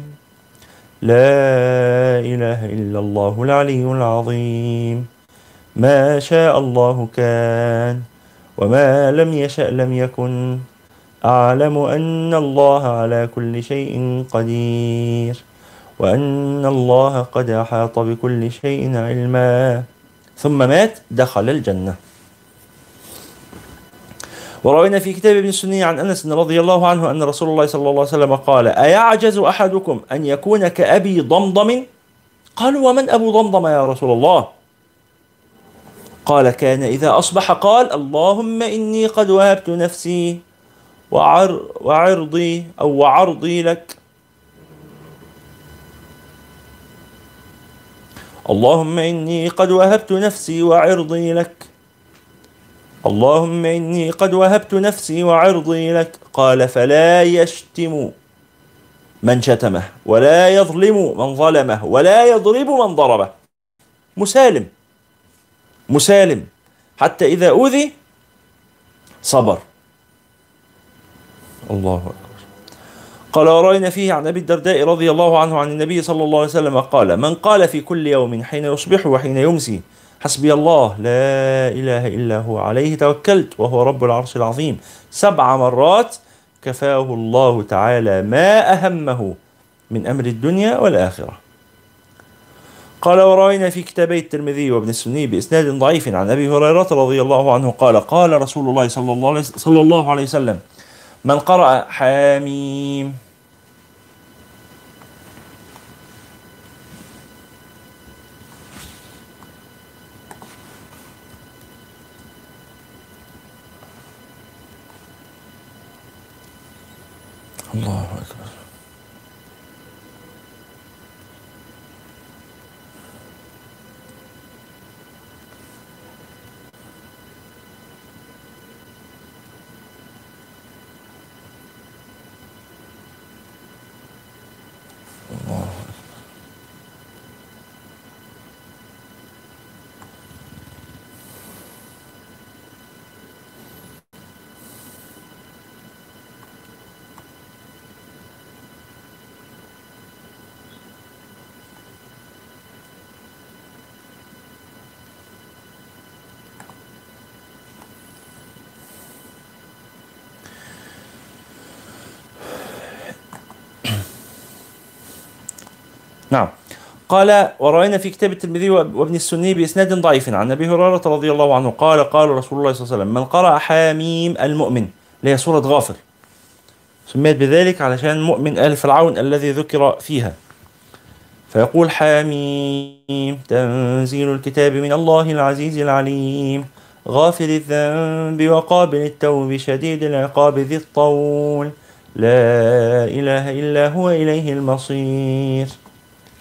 لا إله إلا الله العلي العظيم. ما شاء الله كان وما لم يشأ لم يكن. أعلم أن الله على كل شيء قدير وأن الله قد أحاط بكل شيء علما. ثم مات دخل الجنة. وروينا في كتاب ابن السني عن أنس رضي الله عنه أن رسول الله صلى الله عليه وسلم قال: أيعجز أحدكم أن يكون كأبي ضمضم؟ قالوا ومن أبو ضمضم يا رسول الله؟ قال كان إذا أصبح قال اللهم إني قد وهبت نفسي وعر وعرضي أو وعرضي لك. اللهم إني قد وهبت نفسي وعرضي لك. اللهم إني قد وهبت نفسي وعرضي لك. قال فلا يشتم من شتمه ولا يظلم من ظلمه ولا يضرب من ضربه. مسالم مسالم. حتى إذا أوذي صبر. الله أكبر. قال ورأينا فيه عن أبي الدرداء رضي الله عنه عن النبي صلى الله عليه وسلم قال من قال في كل يوم حين يصبح وحين يمسي حسبي الله لا إله إلا هو عليه توكلت وهو رب العرش العظيم. سبع مرات كفاه الله تعالى ما أهمه من أمر الدنيا والآخرة. قال ورأينا في كتابي الترمذي وابن السني بإسناد ضعيف عن أبي هريرة رضي الله عنه قال قال رسول الله صلى الله عليه, صلى الله عليه وسلم من قرأ حاميم الله أكبر. نعم. قال ورأينا في كتاب الترمذي وابن السني بإسناد ضعيف عن أبي هريرة رضي الله عنه قال قال رسول الله صلى الله عليه وسلم من قرأ حاميم المؤمن اللي هي سورة غافر. سميت بذلك علشان مؤمن آل فرعون الذي ذكر فيها. فيقول حاميم تنزيل الكتاب من الله العزيز العليم. غافل الذنب وقابل التوب شديد العقاب ذي الطول. لا إله إلا هو إليه المصير.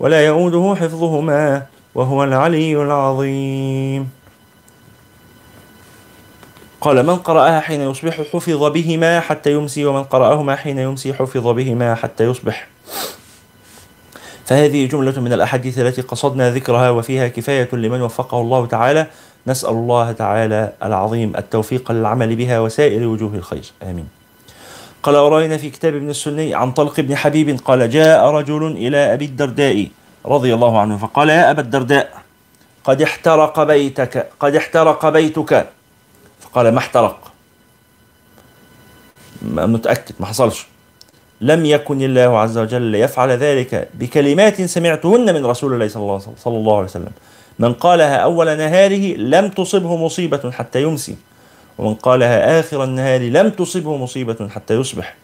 ولا يؤوده حفظهما وهو العلي العظيم. قال من قرأها حين يصبح حفظ بهما حتى يمسي ومن قرأهما حين يمسي حفظ بهما حتى يصبح. فهذه جملة من الأحاديث التي قصدنا ذكرها وفيها كفاية لمن وفقه الله تعالى. نسأل الله تعالى العظيم التوفيق للعمل بها وسائر وجوه الخير. آمين. قال ورأينا في كتاب ابن السني عن طلق بن حبيب قال جاء رجل إلى أبي الدرداء رضي الله عنه فقال يا أبا الدرداء قد احترق بيتك قد احترق بيتك. فقال ما احترق؟ متأكد ما حصلش. لم يكن الله عز وجل يفعل ذلك بكلمات سمعتهن من رسول الله صلى الله, عليه وسلم. من قالها أول نهاره لم تصبه مصيبة حتى يمسي. ومن قالها آخر النهار لم تصبه مصيبة حتى يصبح.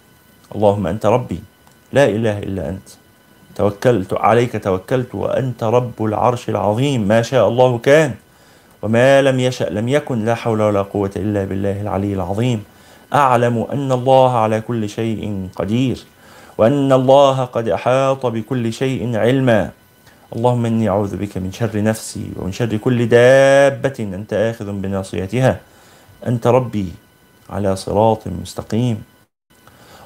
اللهم أنت ربي لا إله إلا أنت. توكلت عليك توكلت وأنت رب العرش العظيم. ما شاء الله كان وما لم يشأ لم يكن لا حول ولا قوة إلا بالله العلي العظيم. أعلم أن الله على كل شيء قدير وأن الله قد أحاط بكل شيء علما. اللهم إني أعوذ بك من شر نفسي ومن شر كل دابة أنت آخذ بناصيتها. أنت ربي على صراط مستقيم.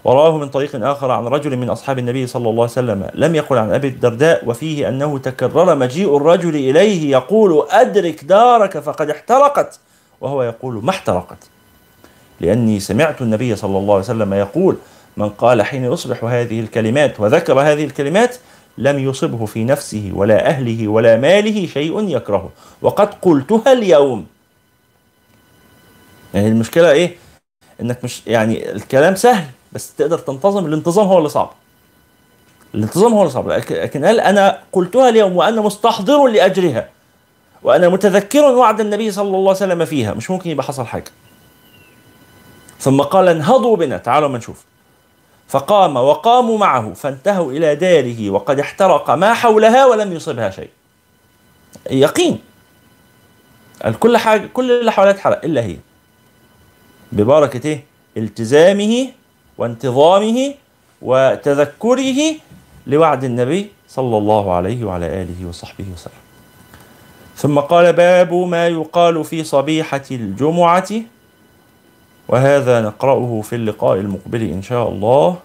وراه من طريق آخر عن رجل من أصحاب النبي صلى الله عليه وسلم لم يقل عن أبي الدرداء وفيه أنه تكرر مجيء الرجل إليه يقول أدرك دارك فقد احترقت. وهو يقول ما احترقت؟ لأني سمعت النبي صلى الله عليه وسلم يقول من قال حين يصبح هذه الكلمات وذكر هذه الكلمات لم يصبه في نفسه ولا أهله ولا ماله شيء يكرهه وقد قلتها اليوم. يعني المشكلة إيه؟ إنك مش يعني الكلام سهل بس تقدر تنتظم. الانتظام هو اللي صعب. الانتظام هو اللي صعب. لكن قال أنا قلتها اليوم وأنا مستحضر لأجرها. وأنا متذكر وعد النبي صلى الله عليه وسلم فيها. مش ممكن يبقى حصل حاجة. ثم قال انهضوا بنا. تعالوا ما نشوف. فقام وقاموا معه. فانتهوا إلى داره وقد احترق ما حولها ولم يصبها شيء. يقين. كل حاجة كل اللي حواليها اتحرق إلا هي. ببركة إيه؟ التزامه وانتظامه وتذكره لوعد النبي صلى الله عليه وعلى آله وصحبه وسلم ثم قال باب ما يقال في صبيحة الجمعة وهذا نقرأه في اللقاء المقبل إن شاء الله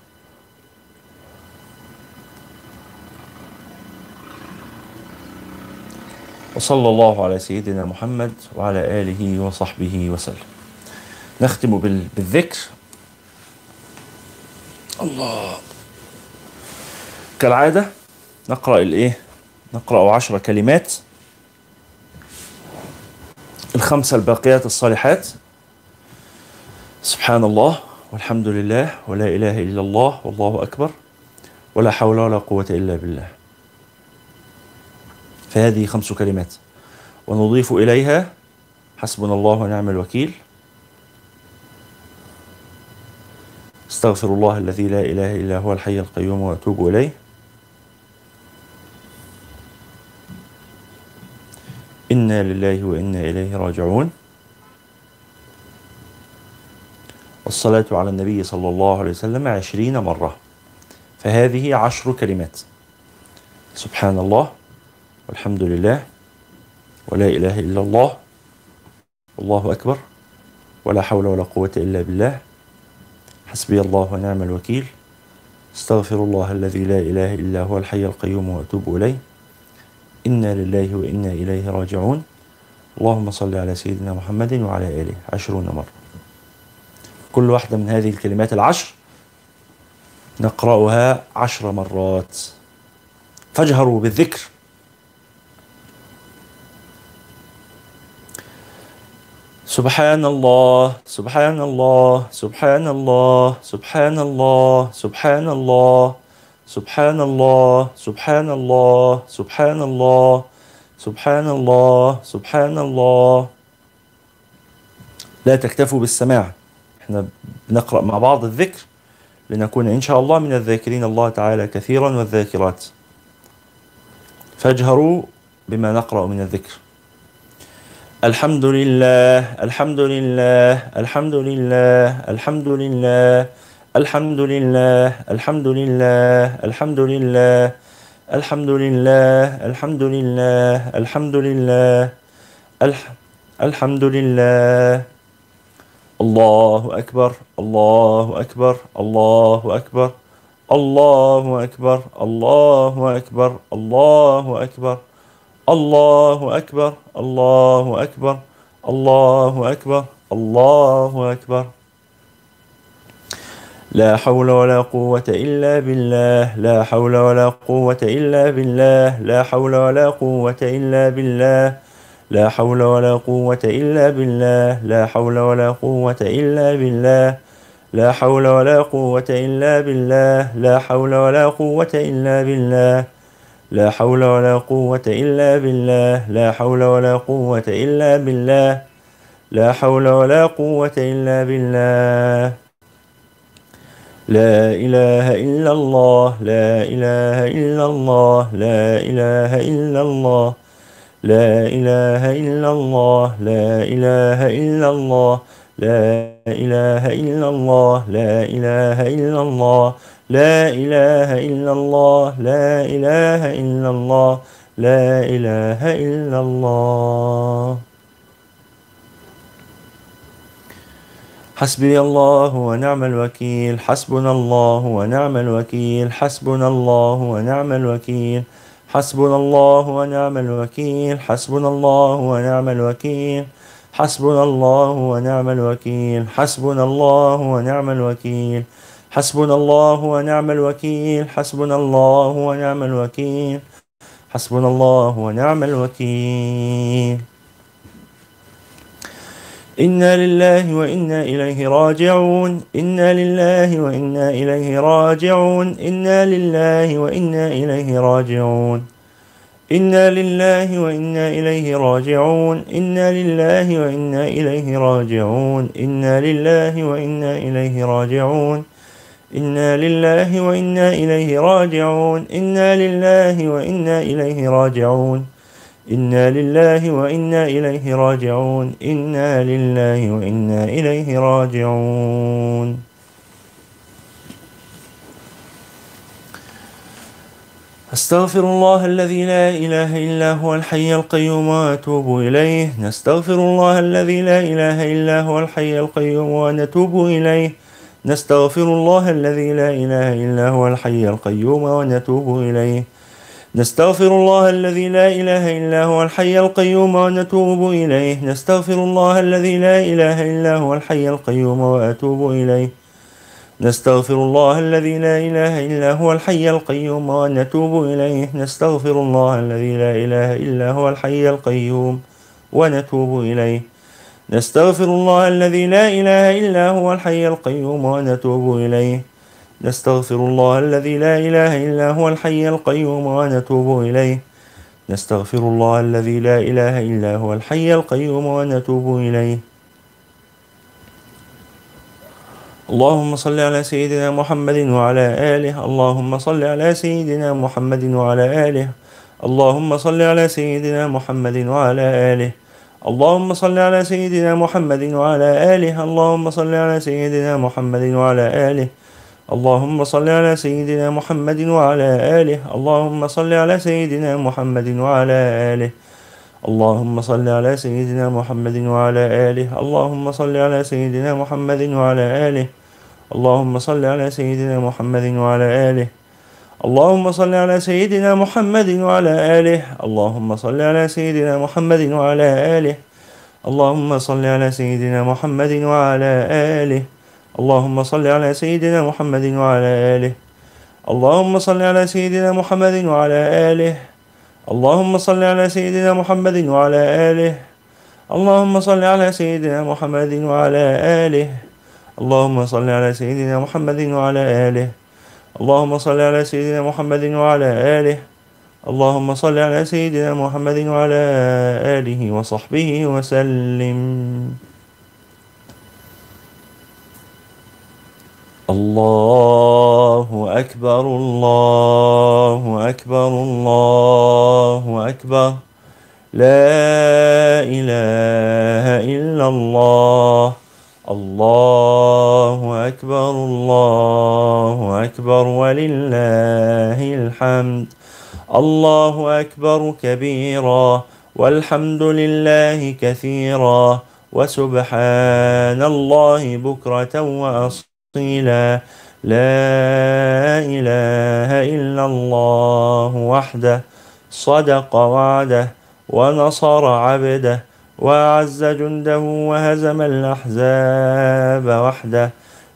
وصلى الله على سيدنا محمد وعلى آله وصحبه وسلم نختم بالذكر. الله. كالعادة نقرأ الإيه؟ نقرأ عشر كلمات. الخمسة الباقيات الصالحات. سبحان الله والحمد لله ولا إله إلا الله والله أكبر ولا حول ولا قوة إلا بالله. فهذه خمس كلمات. ونضيف إليها حسبنا الله ونعم الوكيل. استغفر الله الذي لا إله إلا هو الحي القيوم وأتوب إليه. إنا لله وإنا إليه راجعون. والصلاة على النبي صلى الله عليه وسلم عشرين مرة. فهذه عشر كلمات. سبحان الله والحمد لله ولا إله إلا الله. والله أكبر. ولا حول ولا قوة إلا بالله. حسبي الله ونعم الوكيل. استغفر الله الذي لا إله إلا هو الحي القيوم وأتوب إليه. إنا لله وإنا إليه راجعون. اللهم صل على سيدنا محمد وعلى آله عشرون مرة. كل واحدة من هذه الكلمات العشر نقرأها عشر مرات. فاجهروا بالذكر. سبحان الله سبحان الله سبحان الله سبحان الله سبحان الله سبحان الله سبحان الله سبحان الله سبحان الله سبحان الله لا تكتفوا بالسماع. إحنا بنقرأ مع بعض الذكر لنكون إن شاء الله من الذاكرين الله تعالى كثيرا والذاكرات. فاجهروا بما نقرأ من الذكر. الحمد لله الحمد لله الحمد لله الحمد لله الحمد لله الحمد لله الحمد لله الحمد لله الحمد لله الحمد لله الحمد لله الله أكبر الله أكبر الله أكبر الله أكبر الله أكبر الله أكبر الله أكبر الله أكبر الله أكبر الله أكبر لا حول ولا قوة إلا بالله لا حول ولا قوة إلا بالله لا حول ولا قوة إلا بالله لا حول ولا قوة إلا بالله لا حول ولا قوة إلا بالله لا حول ولا قوة إلا بالله لا حول ولا قوة إلا بالله لا حول ولا قوة إلا بالله. لا حول ولا قوة إلا بالله. لا حول ولا قوة إلا بالله. لا إله إلا الله. لا إله إلا الله. لا إله إلا الله. لا إله إلا الله. لا إله إلا الله. لا إله إلا الله. لا إله إلا الله. لا إله إلا الله لا إله إلا الله لا إله إلا الله. حسبي الله ونعم الوكيل حسبنا الله ونعم الوكيل حسبنا الله ونعم الوكيل حسبنا الله ونعم الوكيل حسبنا الله ونعم الوكيل حسبنا الله ونعم الوكيل حسبنا الله ونعم الوكيل. حسبنا الله ونعم الوكيل. حسبنا الله ونعم الوكيل. حسبنا الله ونعم الوكيل. إنا لله وإنا إليه راجعون. إنا لله وإنا إليه راجعون. إنا لله وإنا إليه راجعون. إنا لله وإنا إليه راجعون. إنا لله وإنا إليه راجعون. إنا لله وإنا إليه راجعون. إنا لله وإنا إليه راجعون. إنا لله وإنا إليه راجعون. إنا لله وإنا إليه راجعون. إنا لله وإنا إليه راجعون. أستغفر الله الذي لا إله إلا هو الحي القيوم وأتوب إليه. نستغفر الله الذي لا إله إلا هو الحي القيوم ونتوب إليه. نستغفر الله الذي لا إله إلا هو الحي القيوم ونتوب إليه. نستغفر الله الذي لا إله إلا هو الحي القيوم ونتوب إليه. نستغفر الله الذي لا إله إلا هو الحي القيوم وأتوب إليه. نستغفر الله الذي لا إله إلا هو الحي القيوم ونتوب إليه. نستغفر الله الذي لا إله إلا هو الحي القيوم ونتوب إليه. نستغفر الله الذي لا إله إلا هو الحي القيوم ونتوب إليه. نستغفر الله الذي لا إله إلا هو الحي القيوم ونتوب إليه. نستغفر الله الذي لا إله إلا هو الحي القيوم ونتوب إليه. اللهم صل على سيدنا محمد وعلى آله. اللهم صل على سيدنا محمد وعلى آله. اللهم صل على سيدنا محمد وعلى آله. اللهم صل على سيدنا محمد وعلى آله. اللهم صل على سيدنا محمد وعلى آله. اللهم صل على سيدنا محمد وعلى آله. اللهم صل على سيدنا محمد وعلى آله. اللهم صل على سيدنا محمد وعلى آله. اللهم صل على سيدنا محمد وعلى آله. اللهم صل على سيدنا محمد وعلى آله. اللهم صل على سيدنا محمد وعلى آله. اللهم صل على سيدنا محمد وعلى آله. اللهم صل على سيدنا محمد وعلى آله. اللهم صل على سيدنا محمد وعلى آله. اللهم صل على سيدنا محمد وعلى آله. اللهم صل على سيدنا محمد وعلى آله. اللهم صل على سيدنا محمد وعلى آله. اللهم صل على سيدنا محمد وعلى آله. اللهم صل على سيدنا محمد وعلى آله. اللهم صل على سيدنا محمد وعلى آله وصحبه وسلم. الله أكبر الله أكبر الله أكبر. لا إله إلا الله. الله أكبر الله أكبر ولله الحمد. الله أكبر كبيرا والحمد لله كثيرا. وسبحان الله بكرة وأصيلا. لا إله إلا الله وحده. صدق وعده ونصر عبده. وأعز جنده وهزم الأحزاب وحده.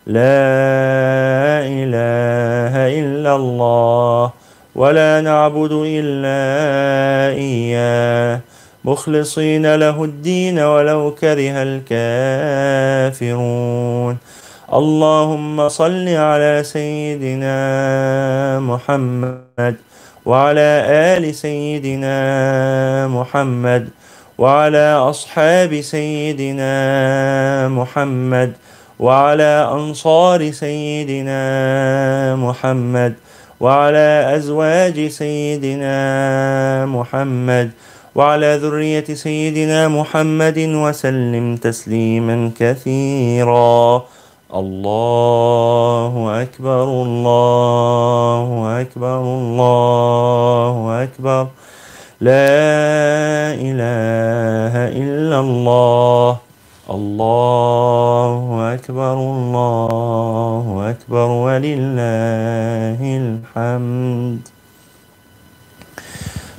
لا إله إلا الله ولا نعبد إلا إياه. مخلصين له الدين ولو كره الكافرون. اللهم صل على سيدنا محمد وعلى آل سيدنا محمد وعلى أصحاب سيدنا محمد وعلى أنصار سيدنا محمد وعلى أزواج سيدنا محمد وعلى ذرية سيدنا محمد وسلم تسليما كثيرا. الله أكبر الله أكبر الله أكبر. لا إله إلا الله. الله أكبر الله أكبر ولله الحمد.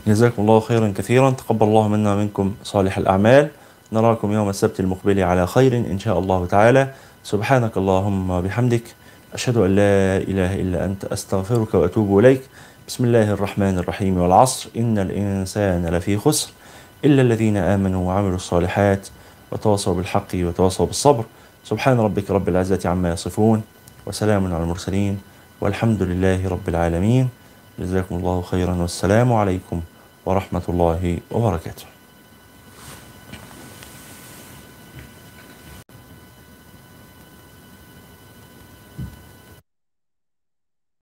جزاكم الله خيرا كثيرا. تقبل الله منا ومنكم صالح الأعمال. نراكم يوم السبت المقبل على خير إن شاء الله تعالى. سبحانك اللهم وبحمدك. أشهد أن لا إله إلا أنت. أستغفرك وأتوب إليك. بسم الله الرحمن الرحيم والعصر. إن الإنسان لفي خسر إلا الذين آمنوا وعملوا الصالحات وتواصوا بالحق وتواصوا بالصبر. سبحان ربك رب العزة عما يصفون وسلام على المرسلين والحمد لله رب العالمين. جزاكم الله خيرا والسلام عليكم ورحمة الله وبركاته.